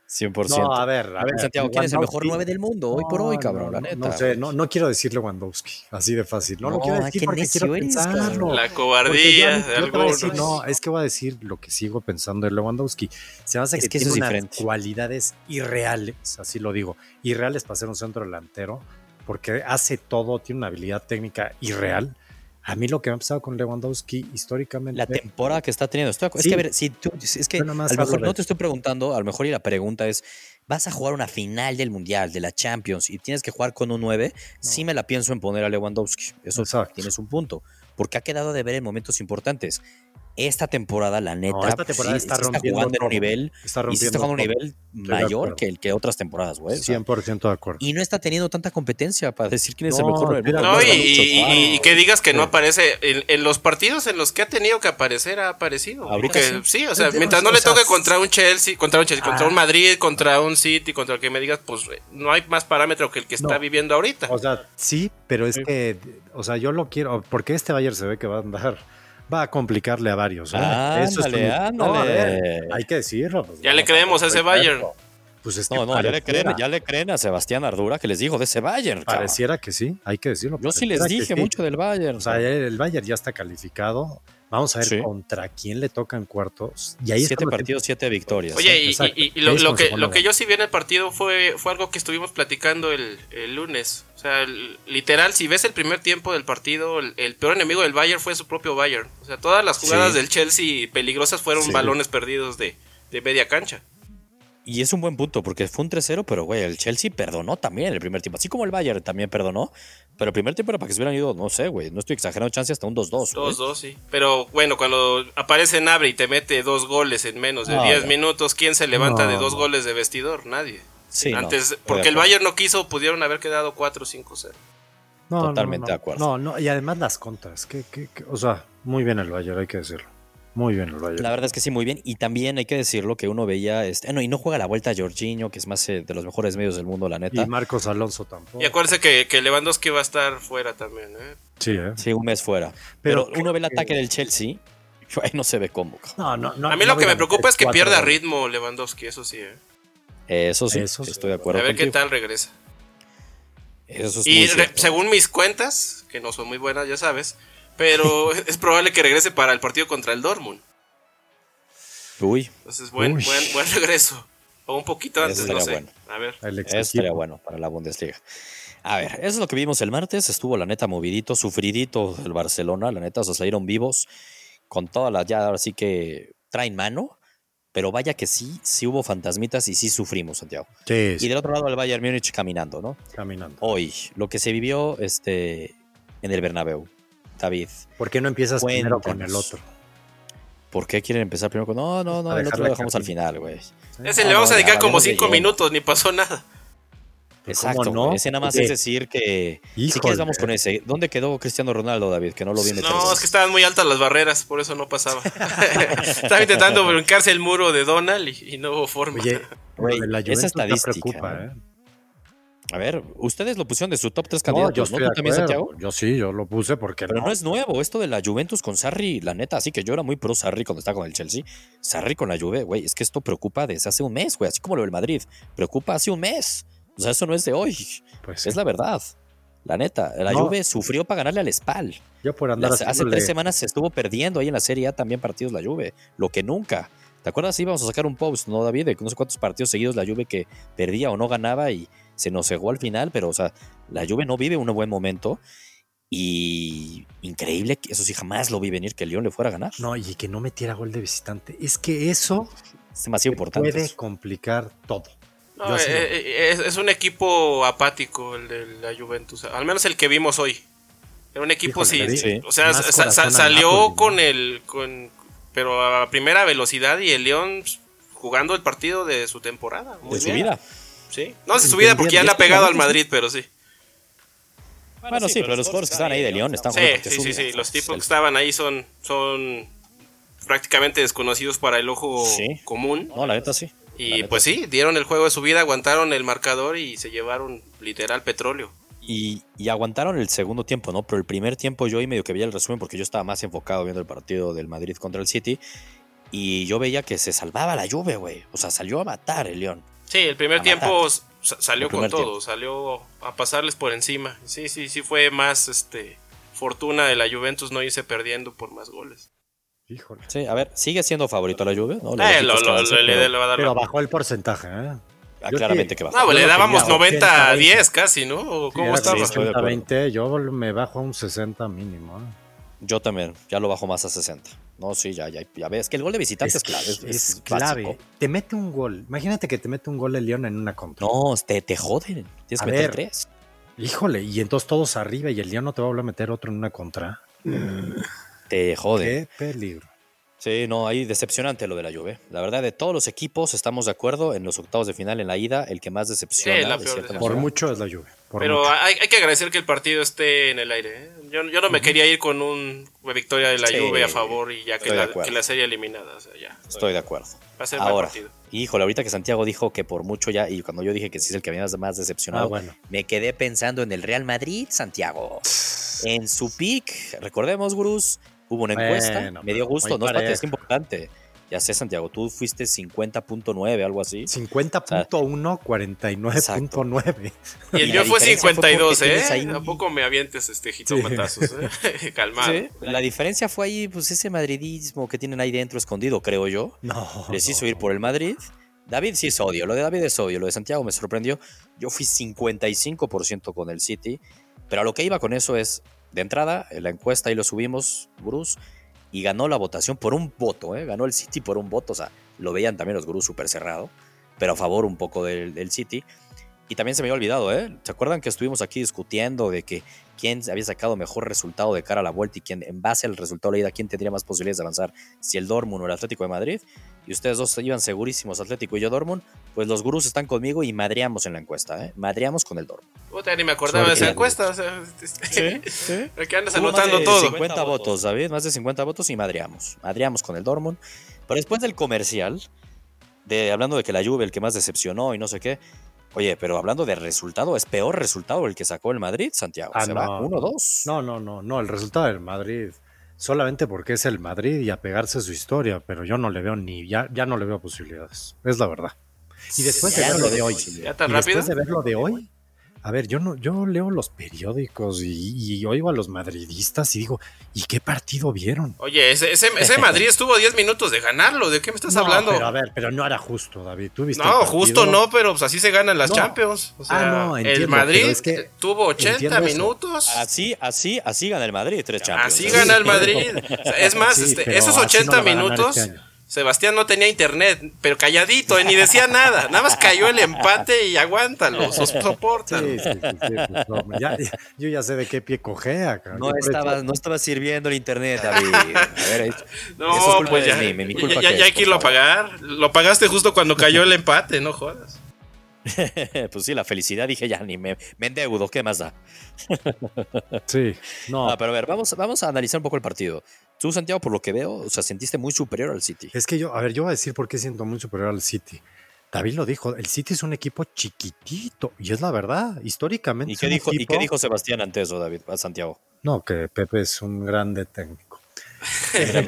100%. No, a ver, a, ver, Santiago, ¿quién es el mejor 9 del mundo hoy por hoy, cabrón? la neta. No sé, no, no quiero decirle Lewandowski, así de fácil. No, lo quiero decir porque quiero pensarlo. La cobardía de algunos. no, es que voy a decir lo que sigo pensando de Lewandowski. Se me hace que, tiene unas cualidades irreales, así lo digo, irreales para ser un centro delantero porque hace todo, tiene una habilidad técnica irreal. A mí lo que me ha pasado con Lewandowski históricamente. La temporada que está teniendo. es que, a ver, si tú, es que a lo mejor no te estoy preguntando, a lo mejor y la pregunta es: ¿vas a jugar una final del Mundial, de la Champions, y tienes que jugar con un 9? Sí me la pienso en poner a Lewandowski. Eso tienes un punto. Porque ha quedado de ver en momentos importantes esta temporada, la neta, esta temporada está, jugando en un nivel, está, jugando un nivel mayor que el que otras temporadas, güey. 100% de acuerdo. Y no está teniendo tanta competencia para decir quién es el mejor. No, y, que digas que no aparece en, los partidos en los que ha tenido que aparecer ha aparecido. Porque, sí. o sea, mientras no le toque contra un Chelsea, contra un Chelsea, contra un. Madrid, contra un City, contra el que me digas, pues no hay más parámetro que el que está viviendo ahorita. O sea, sí, pero es que, o sea, yo lo quiero, porque este Bayern se ve que va a andar va a complicarle a varios. ¿eh? Eso es hay que decirlo. Pues, ya le creemos a ese Bayern. Pues es que no, no, ya le, creen, ya le, creen, a Sebastián Ardura que les dijo de ese Bayern. Pareciera que sí, hay que decirlo. Yo sí les dije mucho del Bayern. O sea, el Bayern ya está calificado. Vamos a ver contra quién le tocan cuartos. Y ahí siete partidos, siete victorias. Oye, y, lo, que, lo que yo sí vi en el partido fue, fue algo que estuvimos platicando el, lunes. O sea, literal, si ves el primer tiempo del partido, el, peor enemigo del Bayern fue su propio Bayern. O sea, todas las jugadas del Chelsea peligrosas fueron balones perdidos de, de media cancha. Y es un buen punto, porque fue un 3-0, pero güey, el Chelsea perdonó también el primer tiempo. Así como el Bayern también perdonó. Pero el primer tiempo era para que se hubieran ido, no sé, güey. No estoy exagerando chance hasta un 2-2. 2-2, sí. Pero bueno, cuando aparece Nabre y te mete dos goles en menos de 10 minutos, ¿quién se levanta de dos goles de vestidor? Nadie. Sí, Antes, porque el Bayern no quiso, pudieron haber quedado 4-5-0. No, Totalmente de acuerdo. No, no, y además las contras. Que, que, o sea, muy bien el Bayern, hay que decirlo. Muy bien el Bayern. La verdad es que sí, muy bien. Y también hay que decirlo que uno veía, este, no, y no juega la vuelta a Jorginho, que es más eh, de los mejores medios del mundo, la neta. Y Marcos Alonso tampoco. Y acuérdense que, que Lewandowski va a estar fuera también, ¿eh? Sí, ¿eh? Sí, un mes fuera. Pero, uno ve el ataque del Chelsea, ahí no se ve cómo. No, no, no. A mí lo que me preocupa es que pierda ritmo Lewandowski, eso sí, ¿eh? Eso sí, estoy de acuerdo. A ver qué tal regresa. Eso es y según mis cuentas, que no son muy buenas, ya sabes, pero (laughs) es probable que regrese para el partido contra el Dortmund. Uy. Entonces, buen, buen, buen regreso. O un poquito antes, no sé. Bueno. A ver. Eso estaría bueno para la Bundesliga. A ver, eso es lo que vimos el martes. Estuvo la neta movidito, sufridito el Barcelona. La neta, se salieron vivos con todas las, ya ahora sí que traen mano. Pero vaya que sí, sí hubo fantasmitas y sí sufrimos, Santiago. Sí, Y del otro lado el Bayern Múnich caminando, ¿no? Caminando. Hoy, lo que se vivió este, en el Bernabéu, David. ¿Por qué no empiezas primero con el otro? ¿Por qué quieren empezar primero con.? No, no, no, el otro lo dejamos al final, güey. Ese le vamos a dedicar como cinco minutos, ni pasó nada. Exacto. No? Ese nada más es decir que. Híjole. Si quieres, vamos con ese. ¿Dónde quedó Cristiano Ronaldo, David? Que no lo vi meter. No, es que estaban muy altas las barreras, por eso no pasaba. (laughs) (laughs) Estaba intentando brincarse el muro de Donald y, y no hubo forma. Oye, Wey, la esa estadística. Preocupa, ¿eh? A ver, ustedes lo pusieron de su top 3 candidatos, no, yo ¿no? ¿Tú también, Santiago? Yo sí, yo lo puse porque. Pero no. no. es nuevo esto de la Juventus con Sarri, la neta. Así que yo era muy pro Sarri cuando estaba con el Chelsea. Sarri con la Juve, güey, es que esto preocupa desde hace un mes, güey. Así como lo del Madrid. Preocupa hace un mes. O sea, eso no es de hoy. Pues sí. Es la verdad. La neta. La no. Juve sufrió para ganarle al Spal. Yo por andar Las, Hace tres semanas se estuvo perdiendo ahí en la Serie A también partidos la Juve. Lo que nunca. ¿Te acuerdas? Íbamos a sacar un post, ¿no, David? De no sé cuántos partidos seguidos la Juve que perdía o no ganaba y se nos cegó al final, pero, o sea, la Juve no vive un buen momento. Y increíble que eso sí jamás lo vi venir que el León le fuera a ganar. No, y que no metiera gol de visitante. Es que eso es demasiado importante. Puede complicar todo. No, eh, es, es, un equipo apático el de la Juventus, al menos el que vimos hoy. Era un equipo Híjole, sí, sí, o sea, sa sa salió Napoli, con ¿no? el con pero a primera velocidad y el León jugando el partido de su temporada. Muy de bien. su vida. Sí. No de su vida porque ya le ha pegado al Madrid, pero sí. Bueno, sí, pero los jugadores que estaban ahí de León están sí, sí, sí, sí, los tipos que estaban ahí son son prácticamente desconocidos para el ojo sí. común. No, la neta sí. Y pues sí, dieron el juego de su vida, aguantaron el marcador y se llevaron literal petróleo. Y, y, aguantaron el segundo tiempo, ¿no? Pero el primer tiempo yo ahí medio que veía el resumen porque yo estaba más enfocado viendo el partido del Madrid contra el City. Y yo veía que se salvaba la lluvia, güey. O sea, salió a matar el León. Sí, el primer tiempo salió con todo, tiempo. salió a pasarles por encima. Sí, sí, sí fue más este fortuna de la Juventus no irse perdiendo por más goles. Híjole. Sí, a ver, sigue siendo favorito la Juve, ¿no? Eh, lo, lo, avance, pero, le va a dar pero bajó el porcentaje, ¿eh? Ah, claramente que bajó. No, le dábamos 90 a 10 casi, ¿no? ¿O ¿Cómo sí, estaba? 60 20, yo me bajo a un 60 mínimo. ¿eh? Yo también, ya lo bajo más a 60. No, sí, ya, ya, ya ves que el gol de visitante es, es clave. Es, es, es clave. Básico. Te mete un gol. Imagínate que te mete un gol el León en una contra. No, te, te joden. Tienes a que ver, meter tres. Híjole, y entonces todos arriba y el León no te va a volver a meter otro en una contra. Te jode. Qué peligro. Sí, no, ahí decepcionante lo de la Juve. La verdad, de todos los equipos estamos de acuerdo en los octavos de final en la ida, el que más decepciona. Sí, la de por mucho es la Pero hay, hay, que agradecer que el partido esté en el aire. ¿eh? Yo, yo, no me uh -huh. quería ir con un, una victoria de la sí, Juve a favor y ya que la, que la, serie eliminada. O sea, ya. Estoy de acuerdo. Va a ser Ahora, híjole, ahorita que Santiago dijo que por mucho ya, y cuando yo dije que sí es el que había más decepcionado, ah, bueno. me quedé pensando en el Real Madrid, Santiago. En su pick, recordemos, Gurús, hubo una encuesta, bueno, me dio gusto, no es importante. Ya sé, Santiago, tú fuiste 50.9, algo así. 50.1, 49.9. Y el mío fue 52, ¿eh? Ahí... Tampoco me avientes este jitomatazos, sí. ¿eh? (laughs) Calmado. Sí. La diferencia fue ahí, pues ese madridismo que tienen ahí dentro escondido, creo yo. No. Les hizo ir por el Madrid. David sí es odio, lo de David es odio, lo de Santiago me sorprendió. Yo fui 55% con el City, pero a lo que iba con eso es, de entrada, en la encuesta ahí lo subimos, Bruce, y ganó la votación por un voto, ¿eh? ganó el City por un voto, o sea, lo veían también los gurús súper cerrado, pero a favor un poco del, del, City. Y también se me había olvidado, ¿eh? ¿Se acuerdan que estuvimos aquí discutiendo de que quién había sacado mejor resultado de cara a la vuelta y quién, en base al resultado de la ida, quién tendría más posibilidades de avanzar? Si el Dortmund o el Atlético de Madrid. Y ustedes dos iban segurísimos, Atlético y yo Dortmund. Pues los gurús están conmigo y madreamos en la encuesta, ¿eh? Madreamos con el Dortmund. Puta, ni me acordaba de esa encuesta. O sea, ¿Sí? ¿Sí? (laughs) que andas Hubo anotando más de todo. 50 votos, David, más de 50 votos y madreamos. Madreamos con el Dortmund. Pero después del comercial, de, hablando de que la Juve, el que más decepcionó y no sé qué. Oye, pero hablando de resultado, es peor resultado el que sacó el Madrid, Santiago. Ah, Se no. va 1-2. No, no, no, no. El resultado del Madrid solamente porque es el Madrid y apegarse a su historia, pero yo no le veo ni, ya, ya no le veo posibilidades, es la verdad. Y después de verlo de hoy, ¿Ya tan y rápido? después de verlo de hoy, a ver, yo no, yo leo los periódicos y, y oigo a los madridistas y digo, ¿y qué partido vieron? Oye, ese, ese, ese Madrid (laughs) estuvo 10 minutos de ganarlo. ¿De qué me estás No, hablando? Pero a ver, pero no era justo, David. ¿Tú viste el No, justo no, pero pues así se ganan las No. Champions. O sea, Ah, no, el entiendo, Madrid es que tuvo 80 entiendo eso. minutos. Así, así, así gana el Madrid, tres Champions. Así gana el Madrid. O (laughs) sea, es más, Sí, este, esos así no 80 lo va a ganar minutos, este año. Sebastián no tenía internet, pero calladito, eh, ni decía nada. Nada más cayó el empate y aguántalo, (laughs) sos- Sí, soportalo. sí, sí, sí, pues, no, ya- ya- yo ya sé de qué pie cojea. cabrón. No estaba, no estaba sirviendo el internet, David. (laughs) A ver, es- No, eso es culpa pues de ya, mí, mi ya- culpa ya- ya es, hay que irlo a pagar. Lo pagaste justo cuando cayó el empate, no jodas. (laughs) pues sí, la felicidad dije ya ni me, me endeudo, ¿qué más da? Sí, no, Ah, pero a ver, vamos, vamos a analizar un poco el partido. Tú, Santiago, por lo que veo, o sea, sentiste muy superior al City. es que yo, a ver, yo voy a decir por qué siento muy superior al City. David lo dijo, el City es un equipo chiquitito, y es la verdad, históricamente. ¿Y qué, dijo, ¿Y equipo- qué dijo Sebastián ante eso, David, a Santiago? No, que Pepe es un grande técnico. (laughs) Pero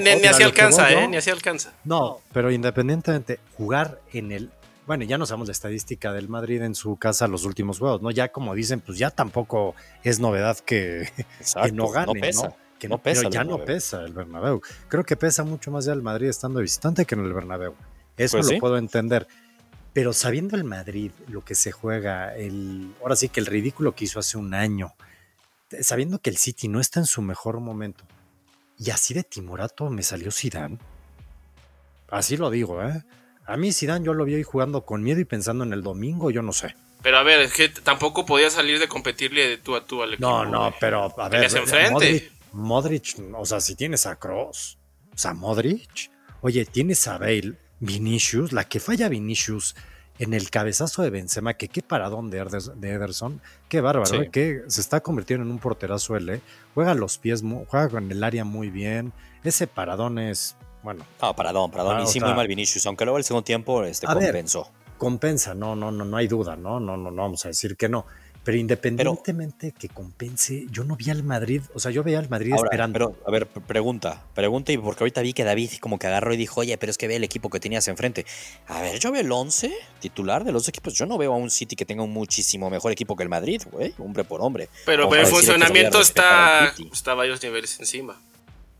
ni, así alcanza, ¿eh? Ni así alcanza. No, pero independientemente, jugar en el. Bueno, ya no sabemos la estadística del Madrid en su casa los últimos juegos, ¿no? Ya como dicen, pues ya tampoco es novedad que, Exacto, que no gane, ¿no? pesa. Que no no, pesa pero ya no pesa el Bernabéu. Creo que pesa mucho más ya el Madrid estando visitante que en el Bernabéu. Eso Pues lo sí. puedo entender. Pero sabiendo el Madrid, lo que se juega, el, ahora sí que el ridículo que hizo hace un año, sabiendo que el City no está en su mejor momento, y así de timorato me salió Zidane. Así lo digo, ¿eh? A mí Zidane yo lo vi ahí jugando con miedo y pensando en el domingo, yo no sé. Pero a ver, es que tampoco podía salir de competirle de tú a tú al equipo. No, no, pero a ver, enfrente. Modric, Modric, o sea, si tienes a Cross, o sea, Modric, oye, tienes a Bale, Vinicius, la que falla Vinicius en el cabezazo de Benzema, que qué paradón de, Ederson, qué bárbaro, Sí. ¿eh? que se está convirtiendo en un porterazo ¿eh? juega los pies, juega con el área muy bien, ese paradón es, bueno, No, perdón, perdón. Ah, y sí, sea- muy mal Vinicius, aunque luego el segundo tiempo este, A ver, compensó. compensa, no, no, no, no hay duda, no, no, no, no vamos a decir que no. Pero independientemente que compense, yo no vi al Madrid, o sea, yo veía al Madrid Ahora, esperando. pero, a ver, pregunta, pregunta, y porque ahorita vi que David como que agarró y dijo, oye, pero es que ve el equipo que tenías enfrente. A ver, yo veo el 11 titular de los equipos. Yo no veo a un City que tenga un muchísimo mejor equipo que el Madrid, güey, hombre por hombre. Pero, pero el a funcionamiento está, está varios niveles encima.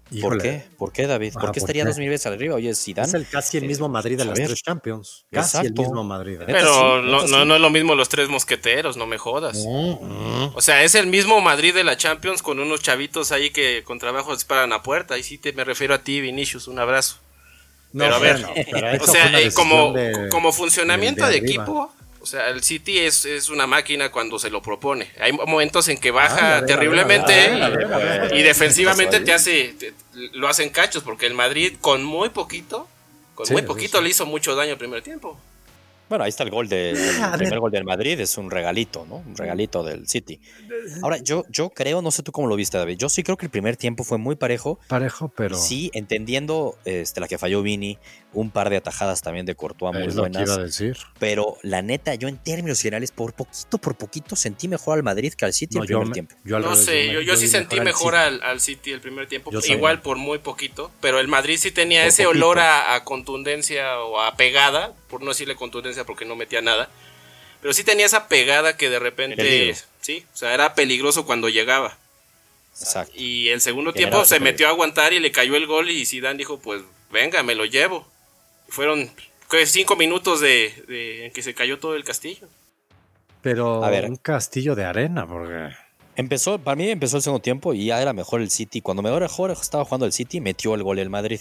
¿Por Híjole, qué? ¿Por qué, David? ¿Por Ah, qué ¿por estaría qué? dos mil veces arriba? Oye, Zidane. Es el casi el mismo Madrid de las tres Champions. Casi el mismo Madrid. ¿eh? Pero sí, no, no, sí. no es lo mismo los tres mosqueteros, no me jodas. Mm, O sea, es el mismo Madrid de la Champions con unos chavitos ahí que con trabajo disparan a puerta. Y sí te me refiero a ti, Vinicius, un abrazo. No, Pero a ver, bueno, pero O sea, eh, como, de- como funcionamiento de equipo, sea, el City es, es una máquina cuando se lo propone. Hay momentos en que baja Ah, terriblemente y defensivamente ¿Qué te hace, te- lo hacen cachos, porque el Madrid con muy poquito, con Sí, muy poquito sí. le hizo mucho daño el primer tiempo. Bueno, ahí está el gol (laughs) el a primer gol del Madrid, es un regalito, ¿no? Un regalito del City. Ahora, yo, yo creo, no sé tú cómo lo viste, David. Yo sí creo que el primer tiempo fue muy parejo. Parejo, pero Sí, entendiendo este, la que falló Vini, un par de atajadas también de Courtois muy es lo que buenas. iba a decir. Pero la neta, yo en términos generales, por poquito, por poquito, sentí mejor al Madrid que al City No, el primer me- tiempo. yo al No revés, sé, yo, yo sí sentí al mejor City. al, al City el primer tiempo, Yo igual por muy poquito, pero el Madrid sí tenía Por ese poquito. olor a, a contundencia o a pegada, por no decirle contundencia porque no metía nada, pero sí tenía esa pegada que de repente, sí, o sea, era peligroso cuando llegaba. Exacto. Y el segundo tiempo se peligro. metió a aguantar y le cayó el gol y Zidane dijo, pues venga, me lo llevo. Fueron ¿qué? cinco minutos de, de en que se cayó todo el castillo. Pero A ver. un castillo de arena, porque Empezó, para mí empezó el segundo tiempo y ya era mejor el City. Cuando mejor mejor estaba jugando el City, metió el gol el Madrid.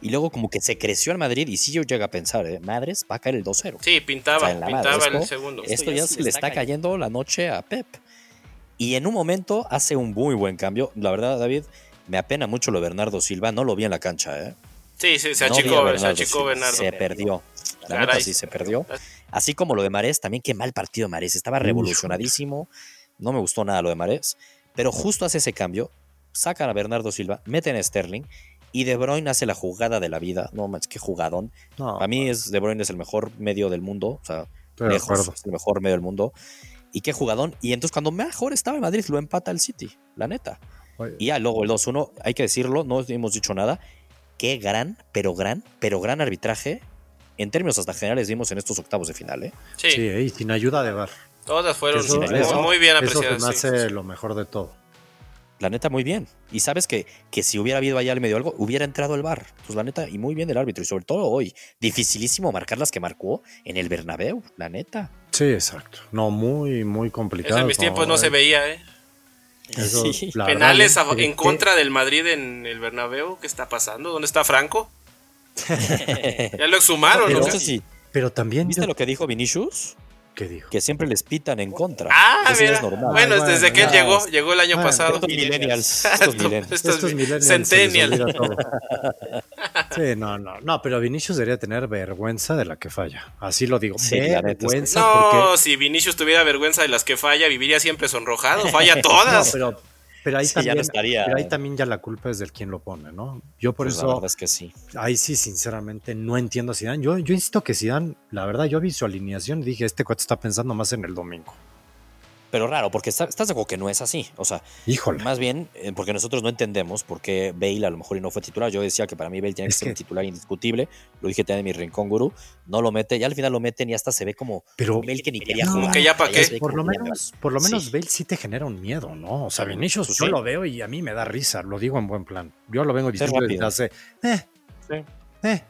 Y luego como que se creció el Madrid y sí yo llegué a pensar, ¿eh? Madres, va a caer el 2-0. Sí, O pintaba, sea, en la madre, pintaba esto- el segundo. Esto ya se le está cayendo la noche a Pep. Y en un momento hace un muy buen cambio. La verdad, David, me apena mucho lo de Bernardo Silva. No lo vi en la cancha, ¿eh? Sí, sí, se No achicó, se Bernardo achicó Silva. Bernardo. Se perdió. La neta sí se perdió. Así como lo de Marés, también qué mal partido de Marés. Estaba revolucionadísimo. No me gustó nada lo de Marés. Pero justo hace ese cambio, sacan a Bernardo Silva, meten a Sterling y De Bruyne hace la jugada de la vida. No manches, qué jugadón. no, Para mí es De Bruyne es el mejor medio del mundo. O sea, lejos, es el mejor medio del mundo. Y qué jugadón. Y entonces cuando mejor estaba el Madrid, lo empata el City, la neta. Oye, Y ya luego el 2-1, hay que decirlo, no hemos dicho nada. Qué gran, pero gran, pero gran arbitraje en términos hasta generales vimos en estos octavos de final. ¿eh? Sí, Sí, y sin ayuda de VAR. Todas fueron Eso- muy, eso- muy bien Eso apreciadas. se me sí. hace lo mejor de todo. La neta, muy bien. Y sabes que, que si hubiera habido allá al medio algo, hubiera entrado el bar. Pues la neta, y muy bien el árbitro. Y sobre todo hoy, dificilísimo marcar las que marcó en el Bernabéu, la neta. Sí, exacto. No, muy, muy complicado. Eso en mis tiempos no se veía, ¿eh? Eso, Sí. la Penales verdad, a- ¿qué- en contra del Madrid en el Bernabéu. ¿Qué está pasando? ¿Dónde está Franco? (laughs) Ya lo exhumaron, Pero ¿no? Pero también. ¿Viste yo- lo que dijo Vinicius? ¿Qué dijo? Que siempre les pitan en contra. Ah, mira. es normal. Bueno, Ay, desde bueno, que él llegó, llegó el año Bueno, pasado. Estos millennials. (laughs) Estos millennials. Estos Estos mi- millennials Centennial. Sí, no, no, no, pero Vinicius debería tener vergüenza de la que falla. Así lo digo. Sí, vergüenza No, porque. si Vinicius tuviera vergüenza de las que falla, viviría siempre sonrojado. Falla (laughs) No, todas. pero, pero ahí Sí, también. no estaría. Pero ahí también ya la culpa es del quien lo pone, ¿no? Yo por Pues la eso, verdad es que sí. ahí sí, sinceramente, no entiendo a Zidane. Yo, yo insisto que Zidane, la verdad, yo vi su alineación y dije, este cuate está pensando más en el domingo. Pero raro, porque está- estás de acuerdo que no es así. O sea, Híjole. más bien eh, porque nosotros no entendemos por qué Bale a lo mejor y no fue titular. Yo decía que para mí Bale tiene que ser que- un titular indiscutible. Lo dije también en mi rincón gurú. No lo mete. Ya al final lo meten y hasta se ve como Pero Bale que ni quería No, jugar. que ya qué. por lo menos, por lo menos Sí. Bale sí te genera un miedo, ¿no? O sea, Vinicius Pues yo sí. lo veo y a mí me da risa, lo digo en buen plan. Yo lo vengo diciendo desde hace, eh, Sí. eh.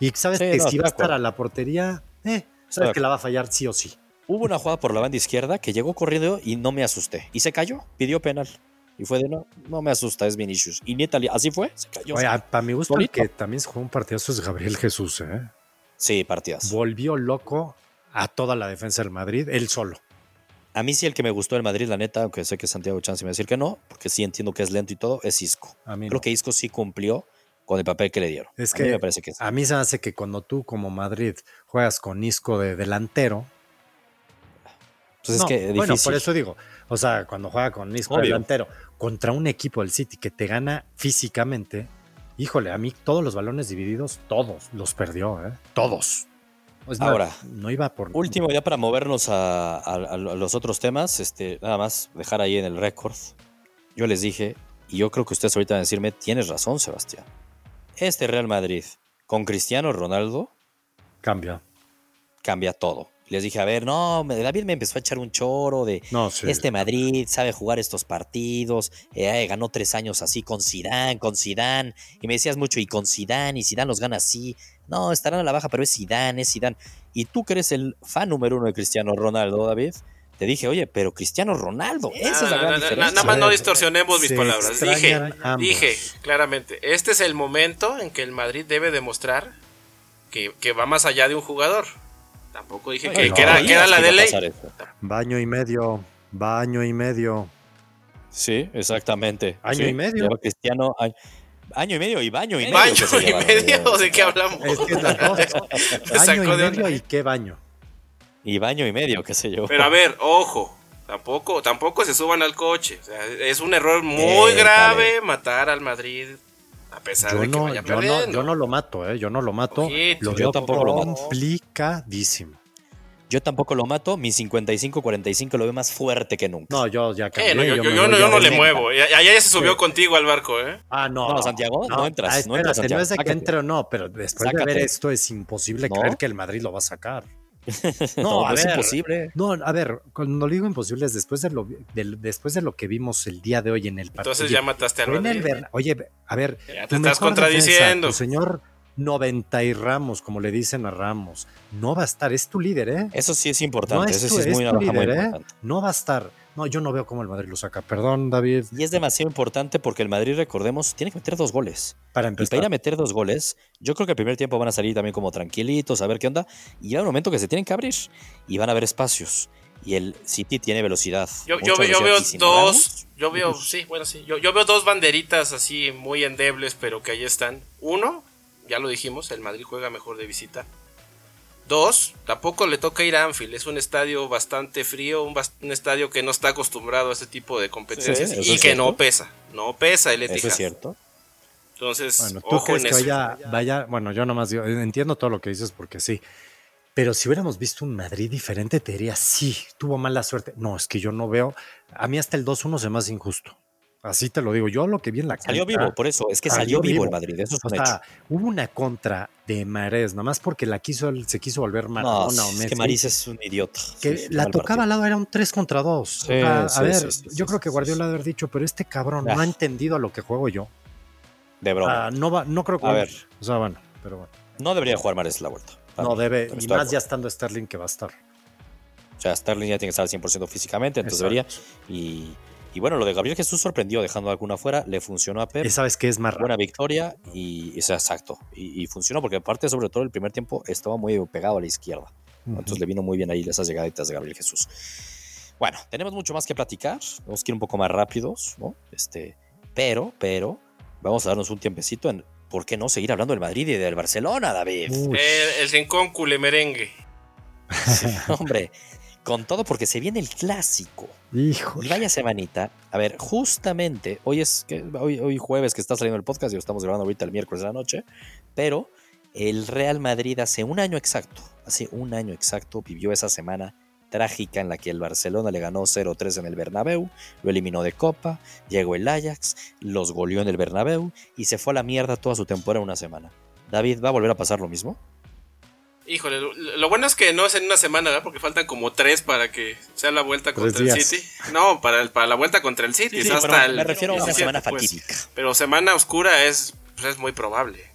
Y sabes Sí, que no, si va a estar a la portería, eh, sabes que la va a fallar sí o sí. Hubo una jugada por la banda izquierda que llegó corriendo y no me asusté. Y se cayó, pidió penal. Y fue de no, no me asusta, es Vinicius. Y neta, así fue, se cayó. Oye, para mi gusto, el que también se jugó un partidazo es Gabriel Jesús, ¿eh? Sí, partidas. Volvió loco a toda la defensa del Madrid, él solo. A mí sí el que me gustó del Madrid, la neta, aunque sé que Santiago Chance me va a decir que no, porque sí entiendo que es lento y todo, es Isco. A mí Creo no. que Isco sí cumplió con el papel que le dieron. Es a mí me parece que sí. A mí se me hace que cuando tú como Madrid juegas con Isco de delantero, Entonces No, es que es bueno, por eso digo, o sea, cuando juega con Isco Obvio. delantero contra un equipo del City que te gana físicamente, híjole, a mí todos los balones divididos, todos los perdió, ¿eh? Todos. Es más, Ahora, no iba por Último, ya para movernos a, a- a los otros temas, este, nada más dejar ahí en el récord. Yo les dije, y yo creo que ustedes ahorita van a decirme, tienes razón, Sebastián. Este Real Madrid con Cristiano Ronaldo cambio. cambia todo. Les dije, a ver, no, me- David me empezó a echar un choro de No, sí. este Madrid sabe jugar estos partidos, eh, ganó tres años así con Sidán, con Sidán, y me decías mucho, y con Sidán, y Sidán los gana así. No, estarán a la baja, pero es Sidán, es Sidán. Y tú que eres el fan número uno de Cristiano Ronaldo, David, te dije, oye, pero Cristiano Ronaldo, esa es la No, gran no, no, diferencia. Nada más no distorsionemos mis Se palabras. Dije, ambos. dije claramente, este es el momento en que el Madrid debe demostrar que, que va más allá de un jugador. Tampoco dije que, No, que era, creías que era la de ley. Baño y medio, baño y medio. Sí, exactamente. Año Sí, y medio. Cristiano, año, año y medio y baño y medio. ¿Baño que y medio? ¿De qué hablamos? Es que es. Me (laughs) sacó baño y medio y qué baño. Y baño y medio, qué sé yo. Pero a ver, ojo, tampoco, tampoco se suban al coche. O sea, es un error muy Eh, grave matar al Madrid a pesar Yo de que no, vaya yo, no, yo no lo mato, ¿eh? Yo no lo mato. Ojito. lo Yo tampoco lo mato. complicadísimo. Yo tampoco lo mato, mi 55-45 lo veo más fuerte que nunca. No, yo ya Eh, cambié. no, yo, yo- no, yo no le muevo. Ya, ya- se subió Sí. contigo al barco, ¿eh? Ah, no. No, Santiago, no entras, Ah, no entras, Santiago, No es de que entre o no, pero después de ver esto es imposible ¿No? creer que el Madrid lo va a sacar. (laughs) no, a es ver. imposible. No, a ver, cuando digo imposible es después de lo, después de lo que vimos el día de hoy en el partido. Entonces ya mataste el Madrid. Oye, a ver, Ya te estás contradiciendo. defensa, tu señor 90 y Ramos, como le dicen a Ramos, no va a estar, es tu líder, ¿eh? Eso sí es importante, No es eso tu- sí es es muy, tu muy ¿eh? importante. No va a estar. No, yo no veo cómo el Madrid lo saca. Perdón, David, Y es demasiado importante porque el Madrid, recordemos, tiene que meter dos goles. para Y para ir empezar. a meter dos goles, yo creo que el primer tiempo van a salir también como tranquilitos, a ver qué onda. Y llega un momento que se tienen que abrir y van a haber espacios. Y el City tiene velocidad. Yo, veo dos, yo veo, sí, bueno, sí, yo, yo veo dos banderitas así muy endebles, pero que ahí están. Uno, ya lo dijimos, el Madrid juega mejor de visita. Dos, tampoco le toca ir a Anfield, es un estadio bastante frío, un, bas- un estadio que no está acostumbrado a este tipo de competencias Sí, eso y es que cierto. no pesa, no pesa el Eso Etihad. es cierto. Entonces, Bueno, ¿tú ojo crees en que eso. vaya, vaya? Bueno, yo nomás digo, entiendo todo lo que dices porque sí. Pero si hubiéramos visto un Madrid diferente, te diría, sí, tuvo mala suerte. No, es que yo no veo. A mí hasta el 2-1 se me hace injusto. Así te lo digo. Yo lo que vi en la Salió cancha- vivo, por eso. Es que Salió salió, vivo vivo. el Madrid. Eso es O un sea, hecho. hubo una contra de Mares, nomás porque la quiso, se quiso volver No, Maradona o es que Maris es un idiota. que Sí, la tocaba al lado, era un 3 contra 2. Sí, a sí, ver, yo creo que Guardiola haber dicho, pero este cabrón Ah. no ha entendido a lo que juego yo. De broma. Ah, no, va, no creo que. A ver. O sea, bueno, pero bueno. No debería jugar Mares la vuelta. No mí. debe, y más ya estando Sterling que va a estar. O sea, Sterling ya tiene que estar al 100% físicamente, entonces debería. Y, y bueno, lo de Gabriel Jesús sorprendió dejando alguna fuera. Le funcionó a Pep. Y sabes que es más buena victoria y, y exacto. Y, y funcionó porque aparte, sobre todo el primer tiempo, estaba muy pegado a la izquierda. Entonces le vino muy bien ahí esas llegaditas de Gabriel Jesús. Bueno, tenemos mucho más que platicar. Vamos a ir un poco más rápidos, ¿no? Este, pero, pero, vamos a darnos un tiempecito en por qué no seguir hablando del Madrid y del Barcelona, David. El, el rincón culemerengue. (laughs) Sí, hombre, con todo porque se viene el clásico. Y híjole. vaya semanita. A ver, justamente, hoy es que hoy, hoy jueves que está saliendo el podcast y lo estamos grabando ahorita el miércoles de la noche, pero el Real Madrid hace un año exacto, hace un año exacto vivió esa semana trágica en la que el Barcelona le ganó 0-3 en el Bernabéu, lo eliminó de Copa, llegó el Ajax, los goleó en el Bernabéu y se fue a la mierda toda su temporada en una semana. David, ¿va a volver a pasar lo mismo? Híjole, lo, lo bueno es que no es en una semana, ¿verdad? Porque faltan como tres para que sea la vuelta Tres contra el. City. No, para, el- para la vuelta contra el City. hasta pero el me refiero a una 17, semana pues. fatídica. Pero semana oscura es, pues, es muy probable.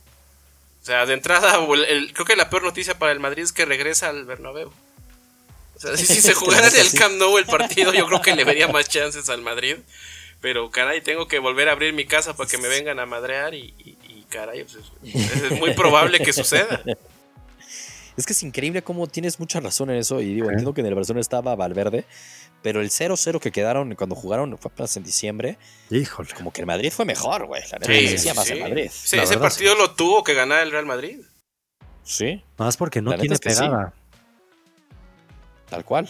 O sea, de entrada, el- el- creo que la peor noticia para el Madrid es que regresa al Bernabéu. O sea, si, si se (laughs) jugara en el Camp Nou el partido, yo creo que le vería más chances al Madrid. Pero caray, tengo que volver a abrir mi casa para que me vengan a madrear y, y- y, caray, pues, es, es muy probable que suceda. Es que es increíble cómo tienes mucha razón en eso. Y digo, entiendo que en el Barcelona estaba Valverde, pero el 0-0 que quedaron cuando jugaron fue apenas en diciembre. Híjole. Como que el Madrid fue mejor, güey. La neta, Sí, sí, más sí. el Madrid. Sí, La ese verdad, partido sí. lo tuvo que ganar el Real Madrid. Sí, Más porque no La tiene es que sí. pegada. tal cual.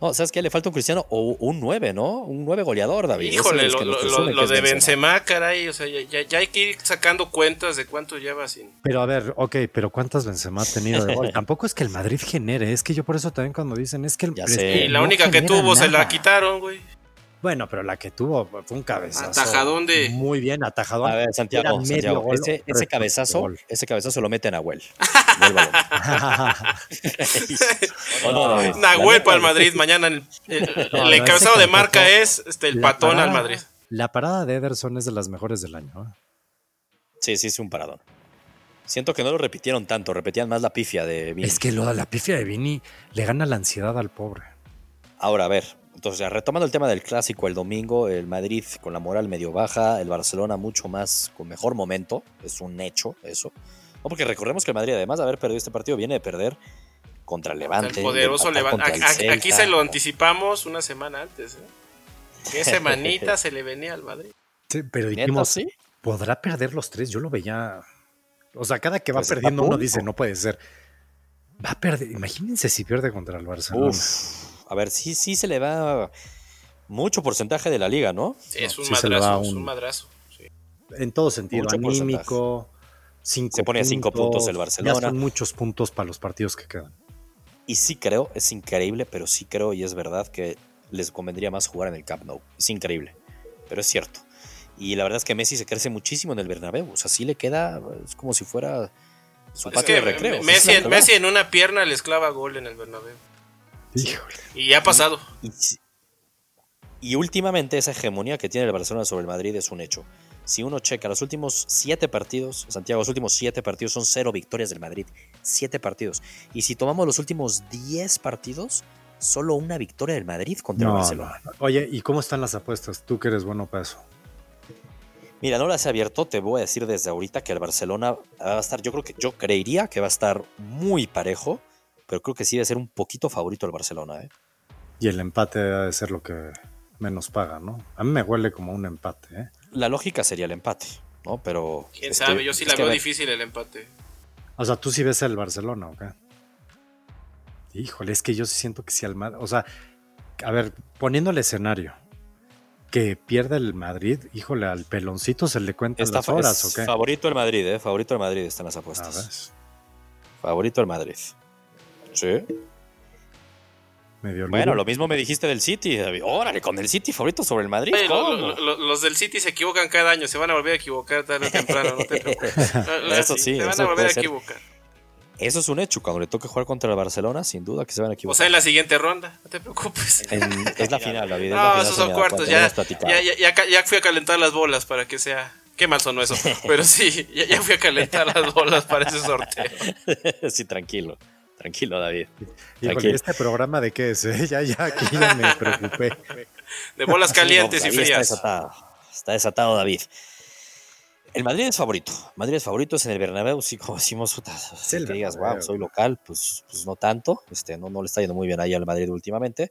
No, ¿sabes qué? Le falta un Cristiano o un 9, ¿no? Un 9 goleador, David. Híjole, es lo, de Benzema. Benzema, caray, o sea, ya, ya- ya hay que ir sacando cuentas de cuánto lleva sin... Pero a ver, ok, pero ¿cuántas Benzema ha tenido de gol? (laughs) Tampoco es que el Madrid genere, es que yo por eso también cuando dicen es que el Ya sé. Y la no única que tuvo se la quitaron, güey. Bueno, pero la que tuvo fue un cabezazo. Atajadón de- Muy bien, atajadón. A ver, Santiago, Santiago, gol, ese, cabezazo, gol. ese cabezazo lo mete en (laughs) (laughs) Nahuel. Nahuel neta, para el Madrid, mañana el, el- de marca es este, el patón al parada- Madrid. La parada de Ederson es de las mejores del año. ¿eh? Sí, sí, es un paradón. Siento que no lo repitieron tanto, repetían más la pifia de Vini. Es que lo la pifia de Vini le gana la ansiedad al pobre. Ahora, a ver, entonces, retomando el tema del clásico el domingo, el Madrid con la moral medio baja, el Barcelona mucho más con mejor momento, es un hecho eso. No, porque recordemos que el Madrid, además de haber perdido este partido, viene de perder contra el Levante. El poderoso Levante. Aquí, se lo anticipamos una semana antes. ¿eh? Que semanita (laughs) se le venía al Madrid. Sí, pero ¿Neta, dijimos, sí? ¿podrá perder los tres? Yo lo veía. O sea, cada que va Pues perdiendo uno dice, no puede ser. Va a perder. Imagínense si pierde contra el Barcelona. Uf, a ver, sí, sí se le va mucho porcentaje de la liga, ¿no? Sí, es un sí se le va madrazo, es un- un madrazo. sí. En todo sentido, Mucho anímico. Cinco Se pone a cinco puntos el Barcelona. Ya son muchos puntos para los partidos que quedan. Y sí creo, es increíble, pero sí creo y es verdad que les convendría más jugar en el Camp Nou. Es increíble, pero es cierto. Y la verdad es que Messi se crece muchísimo en el Bernabéu. O sea, sí le queda, es como si fuera su Es patio que de recreo. Messi, en una pierna le esclava gol en el Bernabéu. Híjole. Y ha pasado. Y, y últimamente esa hegemonía que tiene el Barcelona sobre el Madrid es un hecho. Si uno checa los últimos siete partidos, Santiago, los últimos siete partidos son cero victorias del Madrid. Siete partidos. Y si tomamos los últimos diez partidos, solo una victoria del Madrid contra el Barcelona. no. Oye, ¿y cómo están las apuestas? Tú que eres bueno para eso. Mira, no las he abierto, te voy a decir desde ahorita que el Barcelona va a estar, yo creo que, yo creería que va a estar muy parejo, pero creo que sí debe ser un poquito favorito el Barcelona, ¿eh? Y el empate debe ser lo que menos paga, ¿no? A mí me huele como un empate, ¿eh? La lógica sería el empate, ¿no? Pero. Quién este, sabe, yo sí la veo difícil el empate. O sea, tú sí ves el Barcelona, ¿ok? Híjole, es que yo sí siento que si al Madrid. O sea, a ver, poniendo el escenario que pierde el Madrid, híjole, al peloncito se le cuentan Está las horas, es ¿o qué? Favorito el Madrid, ¿eh? Favorito el Madrid están las A apuestas. ver. Favorito el Madrid. Sí. bueno, lo mismo me dijiste del City, David. Órale, con el City favorito sobre el Madrid. los del City se equivocan cada año, se van a volver a equivocar tarde o (laughs) temprano, no te preocupes. eso sí, se van a volver a equivocar. Eso es un hecho. Cuando le toque jugar contra el Barcelona, sin duda que se van a equivocar. O sea, en la siguiente ronda, no te preocupes. es la (laughs) final, David. No, esos son cuartos. Ya, ya, ya, fui a calentar las bolas para que sea. Qué mal sonó eso. (laughs) Pero sí, ya, fui a calentar las bolas para ese sorteo. sí, tranquilo. Tranquilo, David. ¿Y este programa de qué es? Eh? (laughs) Ya, ya, aquí ya me preocupé. De bolas (laughs) calientes y frías. Está desatado. Está desatado, David. El Madrid es favorito. Madrid es favorito, es en el Bernabéu, sí, como decimos, que digas, wow, soy local, pues, pues no tanto, este, no, no le está yendo muy bien ahí al Madrid últimamente.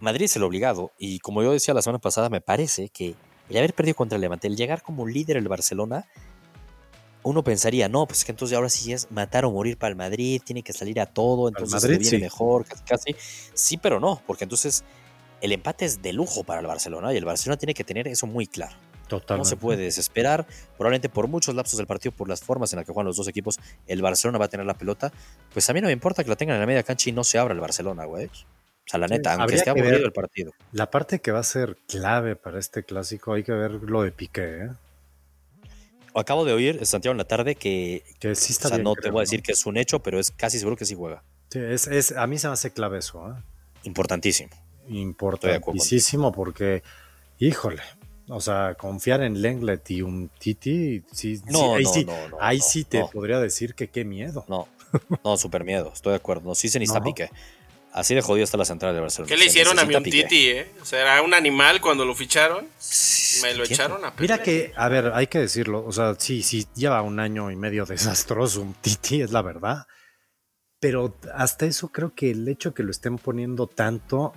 Madrid es el obligado, y como yo decía la semana pasada, me parece que el haber perdido contra el Levante, el llegar como líder el Barcelona, uno pensaría, no, pues que entonces ahora sí es matar o morir para el Madrid, tiene que salir a todo, entonces Madrid, viene mejor, casi, casi. Sí, pero no, porque entonces el empate es de lujo para el Barcelona y el Barcelona tiene que tener eso muy claro. No se puede desesperar. Probablemente por muchos lapsos del partido, por las formas en las que juegan los dos equipos, el Barcelona va a tener la pelota. Pues a mí no me importa que la tengan en la media cancha y no se abra el Barcelona, güey. O sea, la neta, aunque esté aburrido el partido. La parte que va a ser clave para este clásico, hay que ver lo de Piqué, ¿eh? Acabo de oír, Santiago, en la tarde que. que sí está o sea, no te voy a decir que es un hecho, pero es casi seguro que sí juega. Sí, es, es, a mí se me hace clave eso, ¿eh? Importantísimo. Importantísimo porque, híjole, o sea, confiar en Lenglet y un Titi, sí, no, ahí, no, sí, no, ahí sí te podría decir que qué miedo. No, no, súper miedo, estoy de acuerdo. No, sí se necesita pique. Así de jodido está la central de Barcelona. ¿Qué le hicieron a mi un Titi, eh? O sea, era un animal cuando lo ficharon. Me lo echaron a Mira que, a ver, hay que decirlo. O sea, sí, sí, lleva un año y medio desastroso un Titi, es la verdad. Pero hasta eso creo que el hecho que lo estén poniendo tanto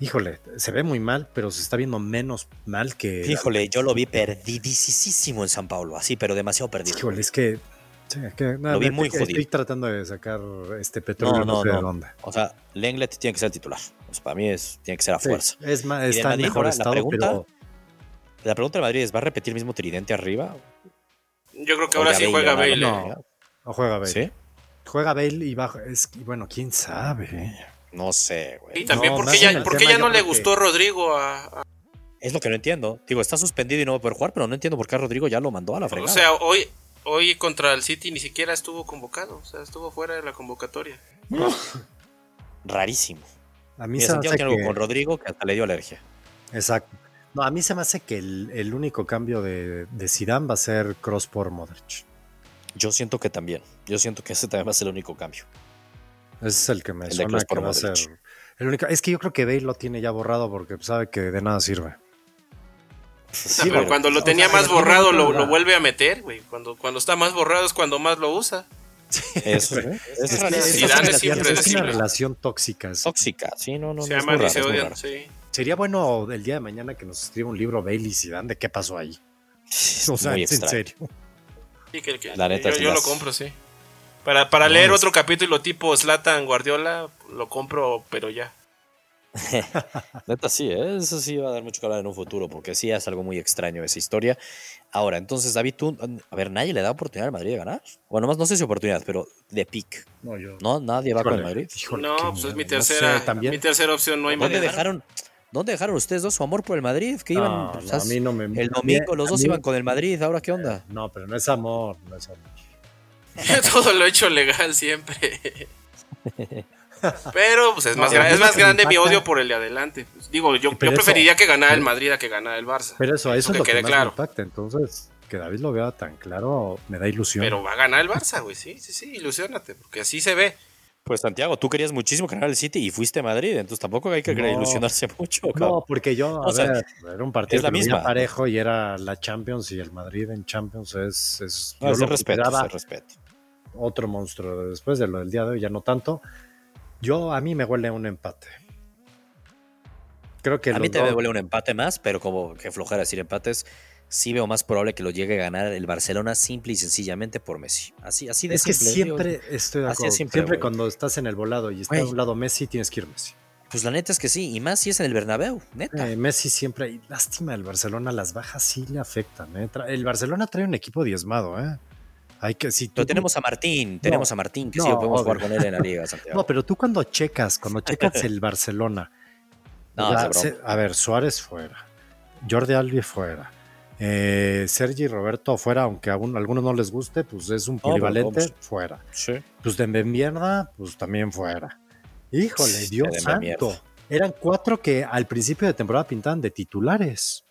Híjole, se ve muy mal, pero se está viendo menos mal que. Híjole, yo lo vi perdidísimo en San Paulo, así, pero demasiado perdido. Híjole, es que. Lo vi muy jodido. Estoy tratando de sacar este petróleo no, no, no, O sea, Lenglet tiene que ser el titular. O sea, para mí es, tiene que ser a fuerza. es más, está en mejor estado, la pregunta, pero... La pregunta de Madrid es: ¿va a repetir el mismo tridente arriba? Yo creo que ahora sí juega Bale. No, no juega Bale. ¿Sí? Juega Bale y baja. Es, bueno, quién sabe. No sé, güey. Y también, porque, ya, porque ya no le gustó Rodrigo a, Es lo que no entiendo. Digo, está suspendido y no va a poder jugar, pero no entiendo por qué Rodrigo ya lo mandó a la fregada. O sea, hoy, hoy contra el City ni siquiera estuvo convocado. O sea, estuvo fuera de la convocatoria. (laughs) Rarísimo. A mí se me hace que... algo con Rodrigo que hasta le dio alergia. Exacto. No, a mí se me hace que el, único cambio de, de Zidane va a ser Cross por Modric. Yo siento que también. Yo siento que ese también va a ser el único cambio. Ese es el que me suena que va a ser el único. Es que yo creo que Bale lo tiene ya borrado porque sabe que de nada sirve. Sí, pero cuando lo tenía más borrado lo, vuelve a meter, güey. Cuando, cuando está más borrado es cuando más lo usa. Sí, Eso, ¿eh? es, es, una relación tóxica. Tóxica, sí, no, no. Se aman y se odian, sí. Sería bueno el día de mañana que nos escriba un libro Bailey y Zidane de qué pasó ahí. o sea, en serio. Sí, que, que, La neta, yo, yo lo compro, sí. Para, para leer otro capítulo tipo Slatan Guardiola, lo compro, pero ya. (laughs) Neta sí, ¿eh? eso sí va a dar mucho que hablar en un futuro, porque sí es algo muy extraño esa historia. Ahora, entonces, David, tú, a ver, ¿nadie le da oportunidad al Madrid de ganar? Bueno, más no sé si oportunidad, pero de pick. No, yo. ¿No? ¿Nadie va con el Madrid? no, pues es mi tercera, mi tercera opción, no hay ¿Dónde dejaron, ¿Dónde dejaron ustedes dos su amor por el Madrid? Que iban, a mí no me, el domingo los dos iban con el Madrid, ¿ahora qué onda? No, pero no es amor, no es amor. (laughs) Todo lo he hecho legal siempre. (laughs) Pero pues es más, es más grande mi odio por el de adelante. Digo, yo, yo preferiría que ganara el Madrid a que ganara el Barça. Pero eso, eso es lo que, más claro. impacta. Entonces, que David lo vea tan claro me da ilusión. Pero va a ganar el Barça, güey. Sí, sí, sí, ilusionate, porque así se ve. Pues Santiago, tú querías muchísimo ganar el City y fuiste a Madrid, entonces tampoco hay que ilusionarse mucho. No, porque yo, a ver, era un partido la misma. parejo y era la Champions y el Madrid en Champions es... es no, yo respeto, respeto otro monstruo después de lo del día de hoy, ya no tanto. Yo, a mí me huele un empate. Creo que a mí te me huele un empate más, pero como que flojera decir empates, sí veo más probable que lo llegue a ganar el Barcelona simple y sencillamente por Messi. Así, así de Es que siempre estoy de acuerdo. siempre, cuando estás en el volado y está a un lado Messi, tienes que ir Messi. Pues la neta es que sí, y más si es en el Bernabéu, neta. Eh, Messi siempre, y lástima, el Barcelona las bajas sí le afectan. ¿eh? El Barcelona trae un equipo diezmado, ¿eh? Hay que, si Pero tú- tenemos a Martín, tenemos a Martín, que sí, no, podemos jugar con él en la liga, Santiago. No, pero tú cuando checas, cuando (laughs) checas el Barcelona, No, se- a ver, Suárez fuera, Jordi Albi fuera, eh, Sergi Roberto fuera, aunque a un- a algunos no les guste, pues es un polivalente, fuera. Sí. Pues de mierda, pues también fuera. Híjole, Sí, Dios santo. mierda. Eran cuatro que al principio de temporada pintaban de titulares.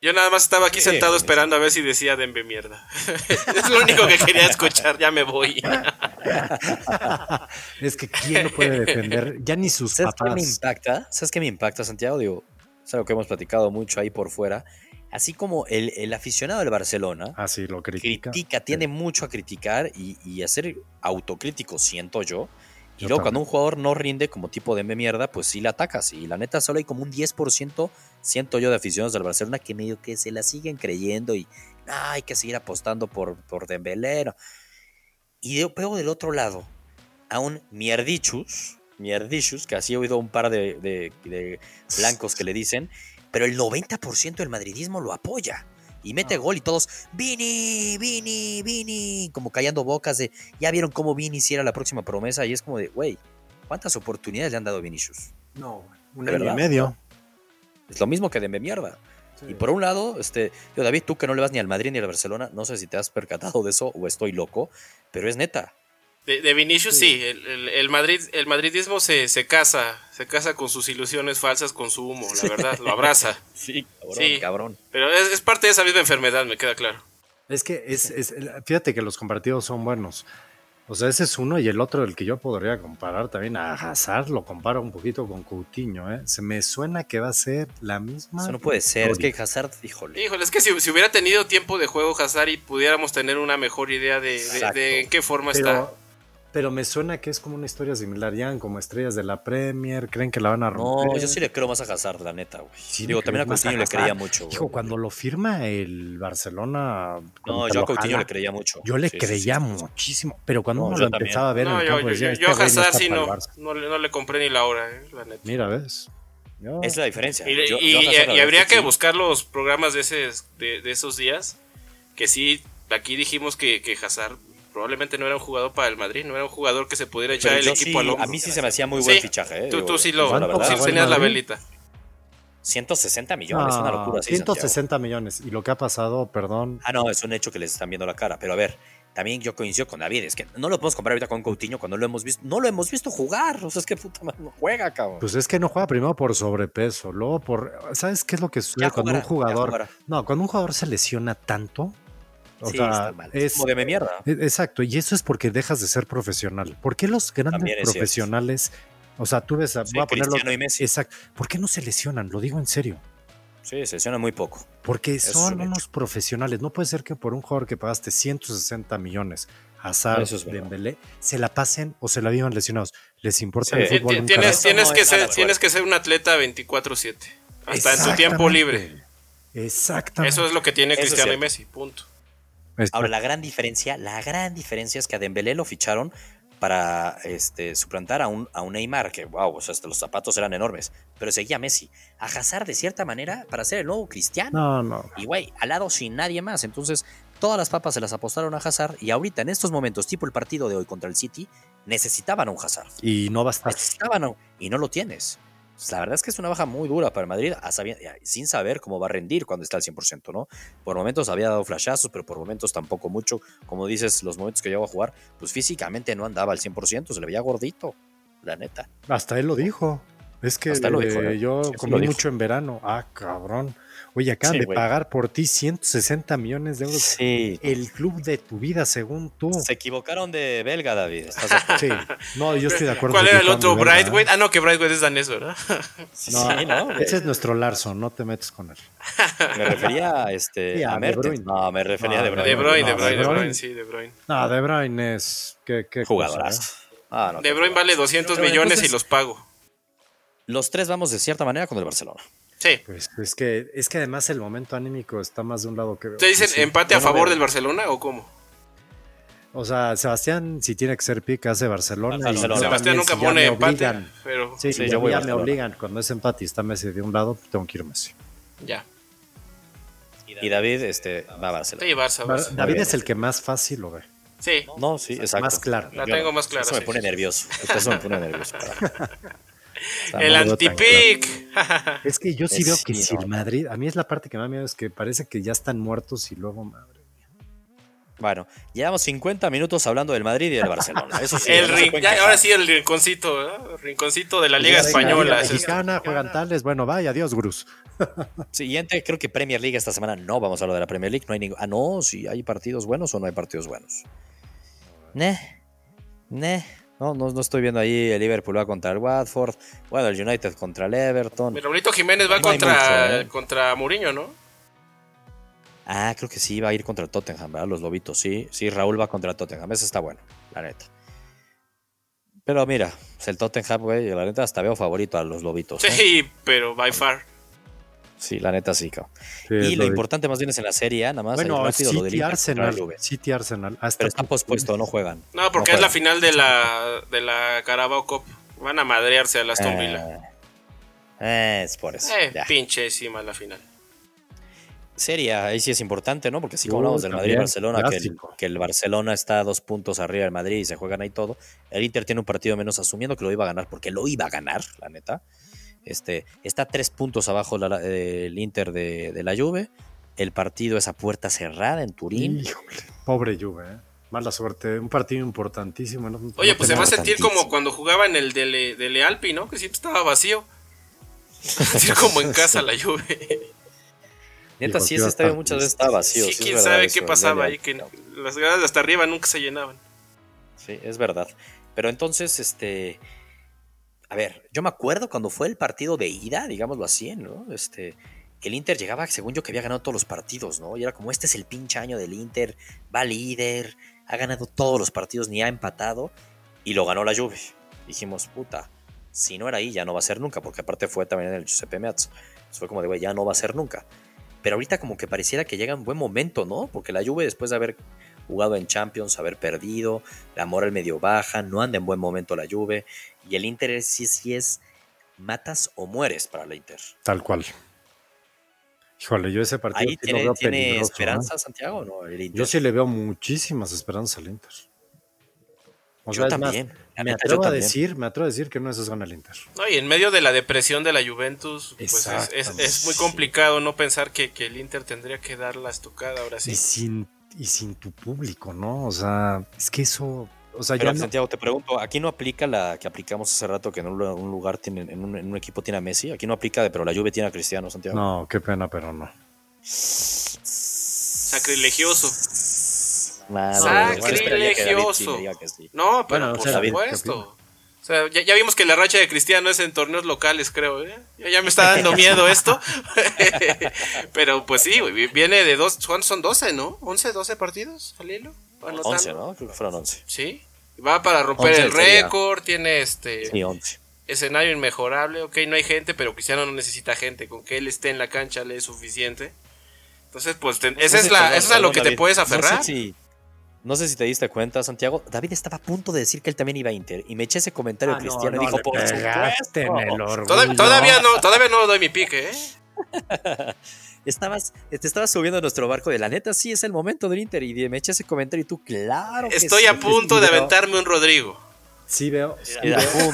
Yo nada más estaba aquí sentado esperando a ver si decía Dembe mierda. (laughs) es lo único que quería escuchar, ya me voy. (laughs) es que quién lo puede defender, ya ni sus ¿Sabes qué me papás. impacta? ¿Sabes qué me impacta, Santiago? Digo, es algo que hemos platicado mucho ahí por fuera. Así como el, el aficionado del Barcelona Ah, sí, lo critica. critica, tiende mucho a criticar y, y a ser autocrítico, siento yo. Y Yo luego cuando un jugador no rinde como tipo de mierda, pues sí la atacas. Y la neta solo hay como un 10%, siento yo, de aficionados del Barcelona que medio que se la siguen creyendo y "Ah, hay que seguir apostando por, por Dembélé. no". Y yo veo del otro lado a un mierdichus, mierdichus, que así he oído un par de, de- de blancos que le dicen, pero el 90% del madridismo lo apoya. Y mete Ah. gol y todos, Vini, Vini, Vini, como callando bocas de, ya vieron cómo Vini si era la próxima promesa y es como de, güey, ¿cuántas oportunidades le han dado a Vinicius? No, un año y medio. Es lo mismo que de mierda. Y por un lado, este, yo David, tú que no le vas ni al Madrid ni al Barcelona, no sé si te has percatado de eso o estoy loco, pero es neta. De, de Vinicius sí, el, el- el Madrid, el madridismo se, se casa, se casa con sus ilusiones falsas, con su humo, la verdad, lo abraza. (laughs) Sí, cabrón, Sí. cabrón. Pero es, es parte de esa misma enfermedad, me queda claro. Es que es, es- fíjate que los comparativos son buenos. O sea, ese es uno y el otro, el que yo podría comparar también a Hazard, lo comparo un poquito con Coutinho, ¿eh? Se me suena que va a ser la misma. Eso no puede ser, es que Hazard, híjole. Híjole, es que si, si hubiera tenido tiempo de juego Hazard y pudiéramos tener una mejor idea de, de en qué forma está. Pero, me suena que es como una historia similar. Ya como estrellas de la Premier, creen que la van a No, romper. yo sí le creo más a Hazard, la neta, güey. Sí, Digo, también a Coutinho le creía mucho. Hijo, cuando lo firma el Barcelona. No, yo a Coutinho jala, le creía mucho. Yo le Sí, creía sí. muchísimo, pero cuando No, uno lo también. empezaba a ver No, en el yo, campo, yo, decía, yo, "Este yo a no Hazard sí no, Barça". no, le- no le compré ni la hora, eh, la neta. Mira, ¿ves? Yo- Es la diferencia. Y, Yo- y- yo a y- Hazard, la y verdad habría que buscar los programas de, ese, de, de esos días. Que sí, aquí dijimos que, que Hazard probablemente no era un jugador para el Madrid, no era un jugador que se pudiera echar Pero el equipo sí- al hombro. a mí sí se me hacía muy buen Sí, fichaje. ¿eh? Tú, tú sí lo la verdad. sí ¿Cuánto tenías la Madrid? velita. 160 millones, una locura. sí, Santiago. 160 millones. Y lo que ha pasado, perdón, Ah, no, es un hecho que les están viendo la cara. Pero a ver, también yo coincido con David. Es que no lo podemos comparar ahorita con Coutinho cuando lo hemos visto. No lo hemos visto jugar. O sea, es que puta madre, no juega, cabrón. pues es que no juega primero por sobrepeso, luego por... ¿Sabes qué es lo que sucede Ya cuando jugará, un jugador... No, cuando un jugador se lesiona tanto... O sí, sea, está mal. Es es, como de mierda. e- Exacto, y eso es porque dejas de ser profesional. ¿Por qué los grandes profesionales, o sea, tú ves, a- Sí, voy a ponerlo, Cristiano y Messi. exacto, ¿por qué no se lesionan? Lo digo en serio. Sí, se lesiona muy poco. Porque son hecho. unos profesionales. No puede ser que por un jugador que pagaste 160 millones, Hazard, es. Dembélé, se la pasen o se la vivan lesionados. ¿Les importa Sí. el fútbol? un tienes, No, que es ser, tienes que ser un atleta 24-7. Hasta en su tiempo libre. Exactamente. Eso es lo que tiene Cristiano y. Messi. Punto. Exacto. Ahora, la gran diferencia, la gran diferencia es que a Dembélé lo ficharon para este, suplantar a un, a un Neymar, que wow, o sea, hasta los zapatos eran enormes, pero seguía Messi. A Hazard, de cierta manera, para ser el nuevo Cristiano. No, no. Y güey, al lado sin nadie más. Entonces, todas las papas se las apostaron a Hazard. Y ahorita, en estos momentos, tipo el partido de hoy contra el City, necesitaban a un Hazard. Y no va a estar. Necesitaban a un- y no lo tienes. Pues, La verdad es que es una baja muy dura para el Madrid, sabi- sin saber cómo va a rendir cuando está al 100%, ¿no? Por momentos había dado flashazos, pero por momentos tampoco mucho. Como dices, los momentos que llegó a jugar, pues físicamente no andaba al 100%, se le veía gordito, la neta. Hasta él lo dijo. Es que Hasta lo dijo, eh, ¿eh? yo Sí, comí mucho en verano. Ah, cabrón. Oye, acaban Sí, de pagar por ti 160 millones de euros. Sí. El club de tu vida, según tú. Se equivocaron de belga, David. Sí. No, yo estoy de acuerdo. ¿Cuál era el otro? Brightweight. Ah, no, que Brightweight es danés, ¿verdad? No, Sí, ¿no? Ese es nuestro Larson, no te metes con él. Me refería a, este, Sí, a a De Mertens. Bruyne. No, me refería a De Bruyne. De Bruyne, no, De Bruyne, De De Bruyne. Bruyne, sí, De Bruyne. No, De Bruyne es. ¿Qué, qué cosa, Jugadorazo. eh? Ah, no, De Bruyne vale jugadorazo. 200 Pero bueno, millones y los pago. Los tres vamos de cierta manera con el Barcelona. Sí. Pues es que, es que además el momento anímico está más de un lado que. ¿Te dicen sí. empate a favor del Barcelona o cómo? O sea, Sebastián, si tiene que ser pica, hace Barcelona. Sebastián también, nunca si pone empate, pero Sí, Sí, sí, yo yo voy ya me obligan. Cuando es empate y está Messi de un lado, tengo que ir Messi. ya. Y David este, va a Barcelona. Sí, Barça, Barça. David bien. es el que más fácil lo ve. Sí, No, sí, exacto. Más claro. la tengo más clara. Eso me pone sí. nervioso. Eso me pone nervioso. (laughs) El antipic. Es que yo sí Es veo que si el Madrid, a mí es la parte que más miedo es que parece que ya están muertos y luego, madre. Bueno, llevamos 50 minutos hablando del Madrid y del Barcelona. Eso sí, el rin- ya, ahora sí el rinconcito, rinconcito de la Liga Española. Liga. Mexicana, juegan tales. Bueno, vaya, adiós, Gruz. (laughs) Siguiente, creo que Premier League esta semana no vamos a hablar de la Premier League. No hay ningún. Ah, no, si hay partidos buenos o no hay partidos buenos. Ne, ne. No, no, no estoy viendo ahí el Liverpool va contra el Watford. Bueno, el United contra el Everton. Mi Raulito Jiménez va No contra, mucho, ¿eh? contra Mourinho, ¿no? Ah, creo que sí va a ir contra el Tottenham, ¿verdad? Los lobitos, sí. Sí, Raúl va contra el Tottenham. Ese está bueno, la neta. Pero mira, pues el Tottenham, güey, la neta hasta veo favorito a los lobitos. ¿eh? Sí, pero by far. Sí, la neta sí, cabrón. Sí, y lo importante más bien es en la serie, A, nada más. Bueno, rápido, lo del City Arsenal. City Arsenal. Hasta Pero está pospuesto, no juegan. No, porque No es la final de la, de la Carabao Cup. Van a madrearse a Aston Villa. Eh, es por eso. Eh, ya. pinchésima la final. Serie, A, ahí sí es importante, ¿no? Porque así como hablamos del Madrid y también, Barcelona, que que el Barcelona está a dos puntos arriba del Madrid y se juegan ahí todo. El Inter tiene un partido menos asumiendo que lo iba a ganar, porque lo iba a ganar, la neta. Este, está tres puntos abajo la- el Inter de, de la Juve. El partido es a puerta cerrada en Turín. Híjole, pobre Juve, ¿eh? Mala suerte. Un partido importantísimo. ¿no? Oye, pues se va a sentir como cuando jugaba en el Dele, Dele Alpi, ¿no? Que siempre estaba vacío. Se va a sentir como en casa la lluvia. Neta, sí, ese estadio muchas veces estaba vacío. Sí, quién sabe eso, qué pasaba ahí, que las gradas de hasta arriba nunca se llenaban. Sí, es verdad. Pero entonces, este. A ver, yo me acuerdo cuando fue el partido de ida, digámoslo así, ¿no? Este. Que el Inter llegaba, según yo, que había ganado todos los partidos, ¿no? Y era como, este es el pinche año del Inter, va líder, ha ganado todos los partidos, ni ha empatado, y lo ganó la Juve. Dijimos, puta, si no era ahí, ya no va a ser nunca, porque aparte fue también en el Giuseppe Meazza. Fue como de, güey, ya no va a ser nunca. Pero ahorita como que pareciera que llega en buen momento, ¿no? Porque la Juve, después de haber jugado en Champions, haber perdido, la moral medio baja, no anda en buen momento la Juve, y el Inter es- sí, sí es matas o mueres para la Inter. Tal cual. Híjole, yo ese partido Ahí sí lo tiene, veo tiene peligroso, ¿eh? esperanza Santiago, ¿no? El Inter. Yo sí le veo muchísimas esperanzas al Inter. O Yo sea, también. Me atrevo a también. decir, me atrevo a decir que no es gana el Inter. No, y en medio de la depresión de la Juventus, pues es, es- Exactamente. es muy complicado no pensar que, que el Inter tendría que dar la estocada ahora sí. Y sin, y sin tu público, ¿no? O sea, es que eso, o sea, Pero ya no- Santiago, te pregunto, aquí no aplica la que aplicamos hace rato que en un, un lugar tienen, en un, en un equipo tiene a Messi, aquí no aplica, de, pero la Juve tiene a Cristiano, Santiago. no, qué pena, pero no. Sacrilegioso. Madre, bueno, esperaría que David sí Sacrilegioso. que sí. No, pero Bueno, por o sea, David, ¿qué supuesto. Sea, ya, ya vimos que la racha de Cristiano es en torneos locales, creo. ¿eh? Ya, ya me está dando miedo esto. (laughs) pero pues sí, viene de dos, ¿cuántos son 12, no? ¿11, 12 partidos al hilo? Anotando. 11, ¿no? Creo que fueron 11. Sí. Va para romper 11 el récord, tiene este Sí, 11. escenario inmejorable, ok, no hay gente, pero Cristiano no necesita gente, con que él esté en la cancha le es suficiente. Entonces, pues, te- esa No es sé, la, eso es a lo que te puedes No aferrar. sé, si, no sé si te diste cuenta, Santiago. David estaba a punto de decir que él también iba a Inter. Y me eché ese comentario Ah, de no, Cristiano no y dijo, por pegaste supuesto. en el orgullo. Todav- todavía no, todavía no doy mi pique, ¿eh? (laughs) Estabas, te estabas subiendo a nuestro barco de la neta, sí es el momento del Inter. Y me eché ese comentario y tú, claro. que Estoy sí, a punto de aventarme un Rodrigo. Sí veo, sí.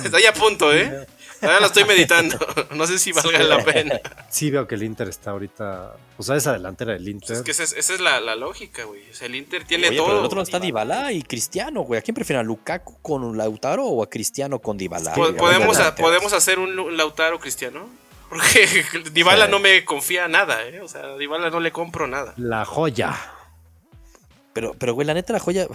Estoy a punto, ¿eh? Todavía lo estoy meditando. (laughs) No sé si valga la pena. sí veo que el Inter está ahorita, o sea, esa delantera del Inter. Es que esa es, esa es la, la lógica, güey. O sea, el Inter tiene Oye, todo. pero el otro lado está Dybala y Cristiano, güey. ¿A quién prefieren? ¿A Lukaku con Lautaro o a Cristiano con Dybala? Po- podemos, a- podemos hacer un, un Lautaro Cristiano. Porque (laughs) Dybala Sí. no me confía nada, ¿eh? O sea, a Dybala no le compro nada. La joya. Pero, pero, güey, la neta, la joya.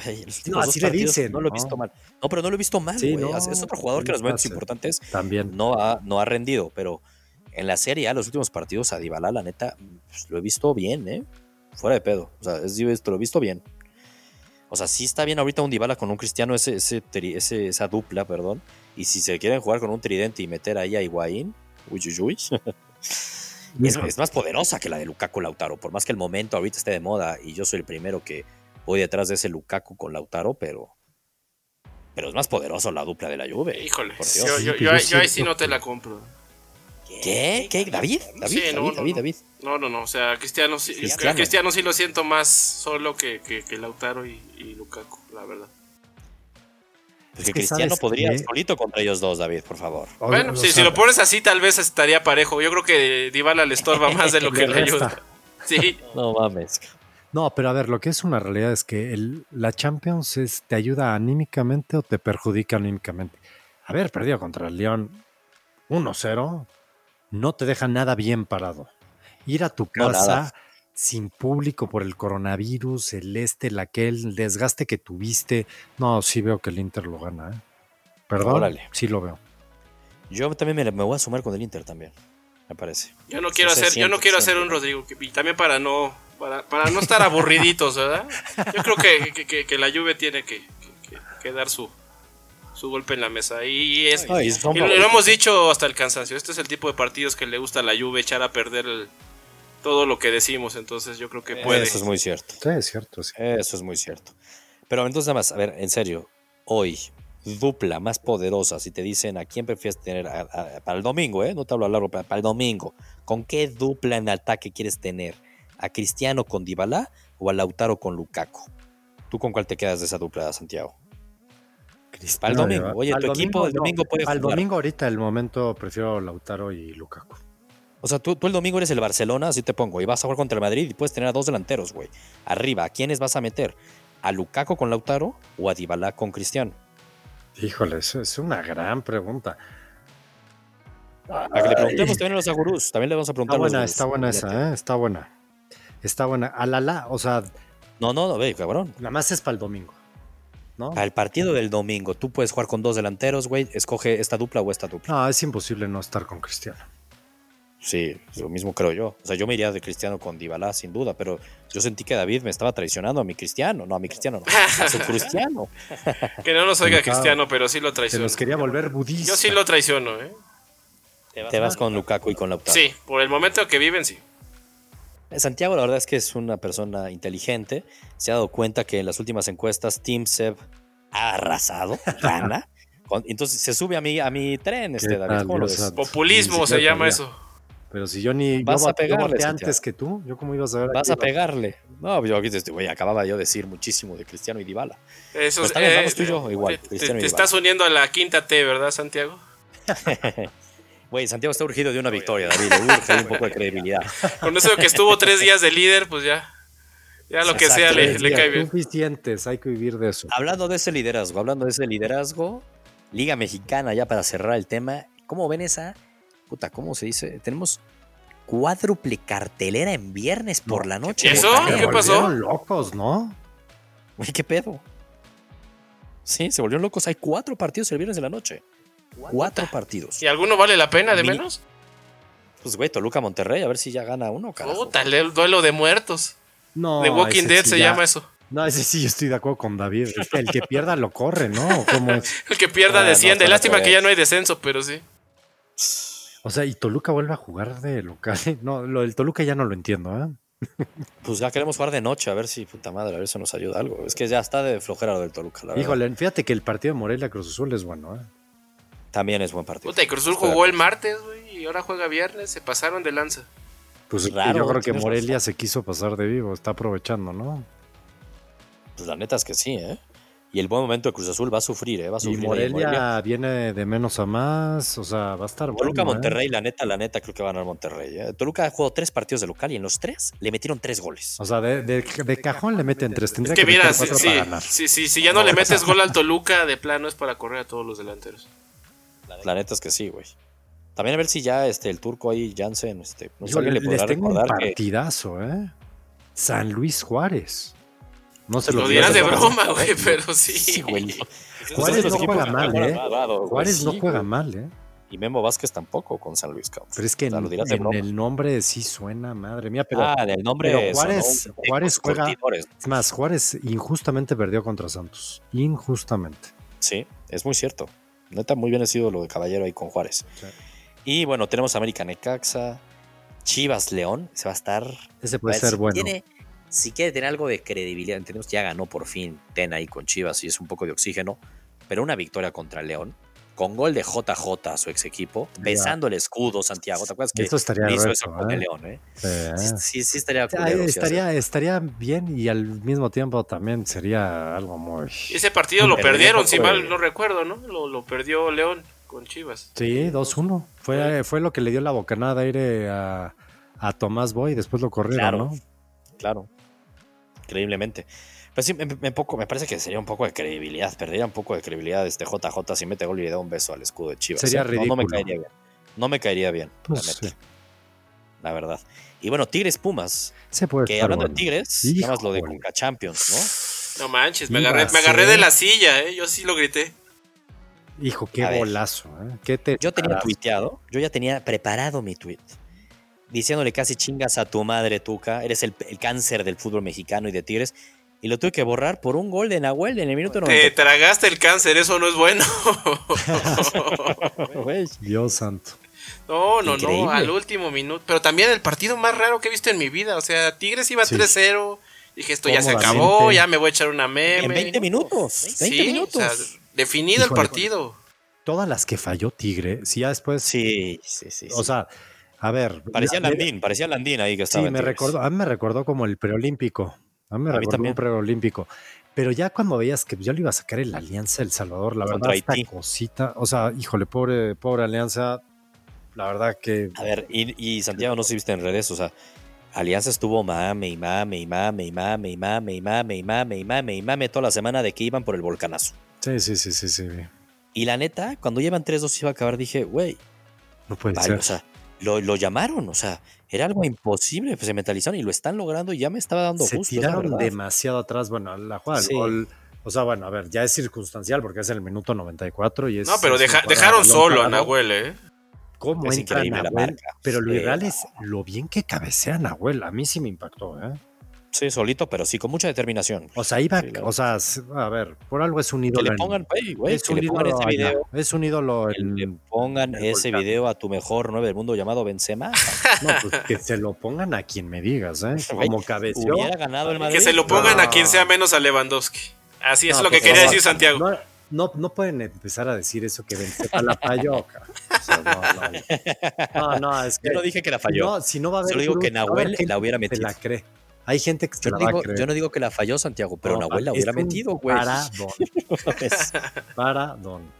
No, así le dicen, No lo he ¿no? visto mal. No, pero no lo he visto mal, Sí, güey. no, es otro jugador que en los momentos importantes También. no ha, no ha rendido. Pero en la Serie A, los últimos partidos, a Dybala, la neta, pues, lo he visto bien, ¿eh? Fuera de pedo. O sea, es, lo he visto bien. O sea, sí está bien ahorita un Dybala con un Cristiano, ese, ese- esa dupla, perdón. Y si se quieren jugar con un tridente y meter ahí a Higuaín, uy, uy, uy. Es, es más poderosa que la de Lukaku Lautaro, por más que el momento ahorita esté de moda y yo soy el primero que voy detrás de ese Lukaku con Lautaro, pero pero es más poderoso la dupla de la Juve. Híjole, por Dios. yo, yo, yo, yo yo ahí sí no te la compro. ¿Qué? ¿Qué? ¿David? ¿David? Sí, no, David, no, David, no. David. No, no, no. O sea, Cristiano, sí- Cristiano. Cristiano. sí lo siento más solo que, que, que Lautaro y, y Lukaku, la verdad. Porque Es que Cristiano ¿sabes podría qué? solito contra ellos dos, David, por favor. Bueno, sí, si lo pones así, tal vez estaría parejo. Yo creo que Dybala le estorba (laughs) más de lo que Le ayuda. Sí, No mames. No, pero a ver, lo que es una realidad es que el- la Champions es, te ayuda anímicamente o te perjudica anímicamente. Haber perdido contra el León 1-0 no te deja nada bien parado. Ir a tu casa sin público por el coronavirus, el este, el aquel, el desgaste que tuviste. No, sí veo que el Inter lo gana, ¿eh? Perdón, Órale. sí lo veo. Yo también me, me voy a sumar con el Inter también, me parece. yo no quiero Sí, hacer, yo no quiero hacer un. Rodrigo. que- Y también para no, para, para no estar aburriditos, ¿verdad? Yo creo que, que- que- que la Juve tiene que, que- que- que dar su, su golpe en la mesa. Y, es, Ay, y lo, hemos dicho hasta el cansancio. Este es el tipo de partidos que le gusta a la Juve echar a perder el- todo lo que decimos. Entonces yo creo que puede. Eso es muy cierto. Sí, es cierto. sí. Eso es muy cierto. Pero entonces nada más, a ver, en serio, hoy, dupla más poderosa, si te dicen a quién prefieres tener a- a- para el domingo, ¿eh? No te hablo a largo, para, para el domingo. ¿Con qué dupla en ataque quieres tener? ¿A Cristiano con Dybala o a Lautaro con Lukaku? ¿Tú con cuál te quedas de esa dupla, Santiago? Para el domingo. Oye, tu equipo el domingo puede Al domingo ahorita, el momento, prefiero Lautaro y Lukaku. O sea, tú, tú el domingo eres el Barcelona, así te pongo, y vas a jugar contra el Madrid y puedes tener a dos delanteros, güey. Arriba, ¿a quiénes vas a meter? ¿A Lukaku con Lautaro o a Dybala con Cristiano? Híjole, eso es una gran pregunta. Para que le preguntemos también a los agurús. También le vamos a preguntar Está a los buena, gurús. está buena esa, ¿eh? Está buena. Está buena. Alala, o sea, No, no, no, ve, cabrón. nada más es para el domingo. ¿No? Para el partido del domingo, tú puedes jugar con dos delanteros, güey. Escoge esta dupla o esta dupla. No, es imposible no estar con Cristiano. Sí, lo mismo creo yo. O sea, yo me iría de Cristiano con Dybala, sin duda, pero yo sentí que David me estaba traicionando a mi Cristiano. No, a mi Cristiano, no. A su Cristiano. (laughs) Que no nos oiga. Cristiano, pero sí lo Se traiciono. los quería volver budistas. Yo sí lo traiciono, ¿eh? Te vas con Lukaku y con Lautaro. Sí, por el momento que viven, sí. Santiago, la verdad es que es una persona inteligente. Se ha dado cuenta que en las últimas encuestas Team Seb ha arrasado, (laughs) gana. Entonces se sube a mi, a mi tren, este ¿Qué David. tal, ¿Cómo lo ves? Populismo se llama eso. Pero si yo ni. Vas yo, a yo pegarle, antes que tú. ¿Yo cómo ibas a ver? Vas a pegarle. No, yo aquí güey, acababa yo de decir muchísimo de Cristiano y Dybala. Eso es- eh, vamos tú y yo igual, Te, te estás uniendo a la quinta T, ¿verdad, Santiago? (laughs) Güey, Santiago está urgido de una victoria, David. Le urge un (laughs) poco de credibilidad. Con eso que estuvo tres días de líder, pues ya. Ya lo que Exacto, sea le, cae bien. Suficientes, hay que vivir de eso. Hablando de ese liderazgo, hablando de ese liderazgo, Liga Mexicana, ya para cerrar el tema, ¿cómo ven esa? Puta, ¿cómo se dice? Tenemos cuádruple cartelera en viernes por la noche. ¿Y eso? ¿Qué pasó? volvieron locos, ¿no? Güey, ¿qué pedo? Sí, se volvieron locos. Hay cuatro partidos el viernes de la noche. Cuatro partidos. ¿Y alguno vale la pena de Mi- menos? Pues, güey, Toluca Monterrey, a ver si ya gana uno, carajo. Puta, el duelo de muertos. No. The Walking Dead sí se ya- llama eso. No, ese sí, yo estoy de acuerdo con David. El que pierda lo corre, ¿no? ¿O ¿Cómo es? (laughs) El que pierda Ah, desciende. Lástima que ya no hay descenso, pero sí. O sea, y Toluca vuelve a jugar de local. (laughs) No, lo del Toluca ya no lo entiendo, ¿eh? Pues ya queremos jugar de noche, a ver si, puta madre, a ver si nos ayuda algo. Es que ya está de flojera lo del Toluca, la verdad. Híjole, fíjate que el partido de Morelia Cruz Azul es bueno, ¿eh? También es buen partido. Puta, y Cruz Azul Estoy de jugó el martes, güey, y ahora juega viernes. Se pasaron de lanza. Pues Raro, yo creo que Morelia razón. se quiso pasar de vivo, está aprovechando, ¿no? Pues la neta es que sí, ¿eh? Y el buen momento de Cruz Azul va a sufrir, ¿eh? Va a Y sufrir. ahí Morelia, viene de menos a más, o sea, va a estar bueno. Toluca, ¿eh? Monterrey, la neta, la neta, creo que van a ganar Monterrey. ¿eh? Toluca ha jugado tres partidos de local y en los tres le metieron tres goles. O sea, de, de- de cajón le meten tres. Tendría Es que que, mira, si, si, si- si ya no le metes gol al Toluca, de plano es para correr a todos los delanteros. La neta es que sí, güey. También a ver si ya este, el turco ahí, Jansen, este, no sé, le les podrá un recordar que. partidazo, ¿eh? San Luis Juárez. No se Lo dirás de pierdan. broma, güey, pero sí. Sí, güey. Juárez Los no juega que mal, ¿eh? Juárez no juega güey. mal, ¿eh? Y Memo Vázquez tampoco con San Luis, cabrón. Pero es que O sea, en, lo dirás de en broma. el nombre sí suena, madre mía. Pero ah, en el nombre. pero Juárez- un- Juárez juega- es más, Juárez injustamente perdió contra Santos. Injustamente. Sí, es muy cierto. Neta, muy bien ha sido lo de Caballero ahí con Juárez. Sí. Y bueno, tenemos América Necaxa, Chivas León, se va a estar. Ese puede Pues, ser si bueno. tiene- si quiere tener algo de credibilidad, entendemos, ya ganó por fin Ten ahí con Chivas y es un poco de oxígeno, pero una victoria contra León, con gol de JJ a su ex equipo, besando el escudo, Santiago. ¿Te acuerdas que Eso estaría hizo reto, eso con ¿eh? el León? Eh? Sí, Sí, sí, sí estaría culero, estaría, estaría bien y al mismo tiempo también sería algo muy... Ese partido lo perdieron, si mal no recuerdo, ¿no? Lo, lo perdió León con Chivas. Sí, 2-1. Fue, fue lo que le dio la bocanada de aire a, a Tomás Boy, después lo corrieron, Claro. ¿no? Claro. Increíblemente. Pero sí, me, me poco, me parece que sería un poco de credibilidad. Perdería un poco de credibilidad este JJ si mete gol y le da un beso al escudo de Chivas. Sería ¿eh? No, no me ridículo. caería bien. No me caería bien, Pues la neta. sí. La verdad. Y bueno, Tigres Pumas. Se puede Que hablando bueno. de Tigres, nada más lo de. Conca Champions, ¿no? No manches, me Iba agarré, me agarré de la silla, ¿eh? Yo sí lo grité. Hijo, qué A golazo, ¿eh? ¿Qué te Yo tenía tuiteado, yo ya tenía preparado mi tweet. Diciéndole casi chingas a tu madre, Tuca. Eres el, el cáncer del fútbol mexicano y de Tigres. Y lo tuve que borrar por un gol de Nahuel en el minuto Te 90. tragaste el cáncer, eso no es bueno. (laughs) Dios santo. no, no, Increíble. no, al último minuto. Pero también el partido más raro que he visto en mi vida. O sea, Tigres iba Sí. 3-0. Dije, esto ya se acabó, ya me voy a echar una meme. En 20 minutos. 20 Sí, minutos. o sea, definido el partido. Todas las que falló Tigre, si ya después, sí, sí, sí. o sí. sea, a ver. parecía la- Landín, parecía Landín ahí que estaba. Sí, me recordó, a mí me recordó como el preolímpico. A mí me A mí también. un preolímpico. Pero ya cuando veías que ya lo iba a sacar el Alianza El Salvador, la Contra verdad, esta cosita, o sea, híjole, pobre, pobre Alianza, la verdad que A ver, y, y Santiago, no sé si viste en redes, o sea, Alianza estuvo mame y mame y mame y mame y mame y mame y mame y mame y mame toda la semana de que iban por el volcanazo. sí, sí, sí, sí, sí. Y la neta, cuando llevan 3-2 iba a acabar, dije, güey, No puede vale, ser. o sea, lo, lo llamaron, o sea, era algo imposible, pues se mentalizaron y lo están logrando y ya me estaba dando Se gusto. tiraron demasiado atrás. Bueno, la jugada Sí. gol. O sea, bueno, a ver, ya es circunstancial porque es el minuto 94 y es. No, pero deja- dejaron de solo a. Nahuel, ¿eh? ¿Cómo Es entra increíble la Nahuel? marca. Pero lo Sí, irreal no. es lo bien que cabecea Nahuel. A mí sí me impactó, ¿eh? Sí, solito, pero sí, con mucha determinación. O sea, iba, Sí, o sea, a ver, por algo es un Que ídolo. le en- pongan, güey, güey, es que un le pongan ídolo ese video. Es un ídolo Que le en, pongan el ese volcán. video a tu mejor 9 del mundo llamado Benzema. (laughs) No, pues que se lo pongan a quien me digas, ¿eh? (laughs) Como. Hubiera ganado el Madrid. Que se lo pongan a quien sea menos a Lewandowski. Así es No, lo que pues, quería no, decir Santiago. No, no, no pueden empezar a decir eso que Benzema la falló. (laughs) O sea, no, no. No, no, es que. Yo no dije que la falló. No, si no va a haber. Solo digo que Nahuel la hubiera que se metido. la cree. Hay gente que Yo la no, digo, yo no digo que la falló Santiago, pero No, Nahuel la hubiera un metido, güey. Paradón. (laughs) Es- (laughs) Paradón.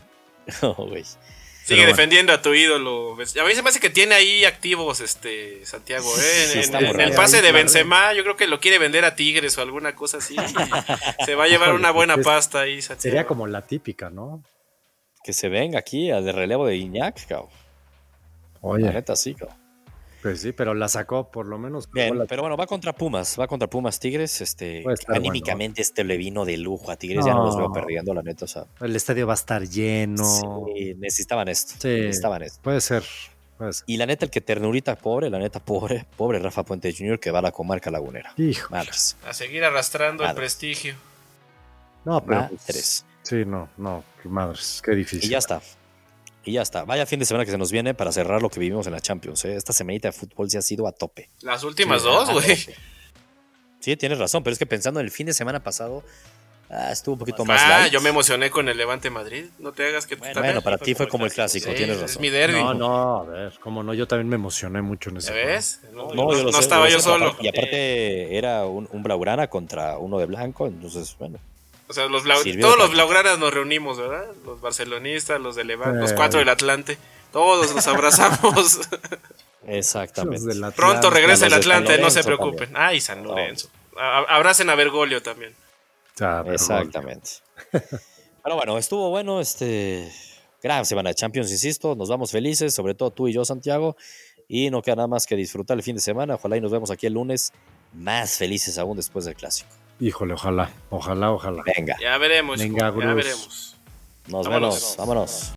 (laughs) no, güey. Sigue bueno. defendiendo a tu ídolo. A mí se me hace que tiene ahí activos este Santiago, ¿eh? Sí, En- en, el pase de. Benzema, yo creo que lo quiere vender a Tigres o alguna cosa así. se va a llevar una buena pues, pasta ahí, Santiago. Sería como la típica, ¿no? Que se venga aquí al de relevo de Iñak, cabrón. La Oye, neta, sí, cabrón. Pues sí, pero la sacó por lo menos. Bien, la- pero bueno, va contra Pumas, va contra Pumas Tigres. Este, anímicamente este le vino de lujo a Tigres, ya no los veo perdiendo, la neta. O sea, El estadio va a estar lleno. sí, necesitaban esto. Sí. Necesitaban esto. Puede ser. Puede ser. Y la neta, el que ternurita pobre, la neta, pobre, pobre Rafa Puente Jr. que va a la comarca lagunera. Hijo. Madres. A seguir arrastrando el prestigio. No, pero. Madres. Sí, no, no. Madres, qué difícil. Y ya está. Y ya está. Vaya fin de semana que se nos viene para cerrar lo que vivimos en la Champions. ¿eh? Esta semanita de fútbol se ha sido a tope. Las últimas Sí, dos, güey. Sí, tienes razón, pero es que pensando en el fin de semana pasado, ah, estuvo un poquito más Ah, light. yo me emocioné con el Levante Madrid. No te hagas que tú Bueno, también. bueno, para ti fue como el clásico, Sí, tienes Es razón. mi derby. No, no, a ver, cómo no, yo también me emocioné mucho en ese ¿Ya juego. ves? No, No, yo lo no sé, estaba lo yo sé, solo. Y aparte era un, un Blaugrana contra uno de blanco, entonces, bueno. O sea, los todos para- los blaugranas nos reunimos, ¿verdad? Los barcelonistas, los de Levante, los Eh. cuatro del Atlante. Todos nos abrazamos. (laughs) Exactamente. Los. Pronto regresa el los Atlante, no se Lorenzo preocupen. Ay, San Lorenzo. Abracen a Bergoglio también. Ah, Exactamente. (laughs) Pero bueno, estuvo bueno este gran semana de Champions, insisto. Nos vamos felices, sobre todo tú y yo, Santiago. Y no queda nada más que disfrutar el fin de semana. Ojalá y nos vemos aquí el lunes más felices aún después del clásico. Híjole, ojalá, ojalá, ojalá. Venga, Ya veremos. Venga, ya veremos. nos Vámonos. vemos. Vámonos.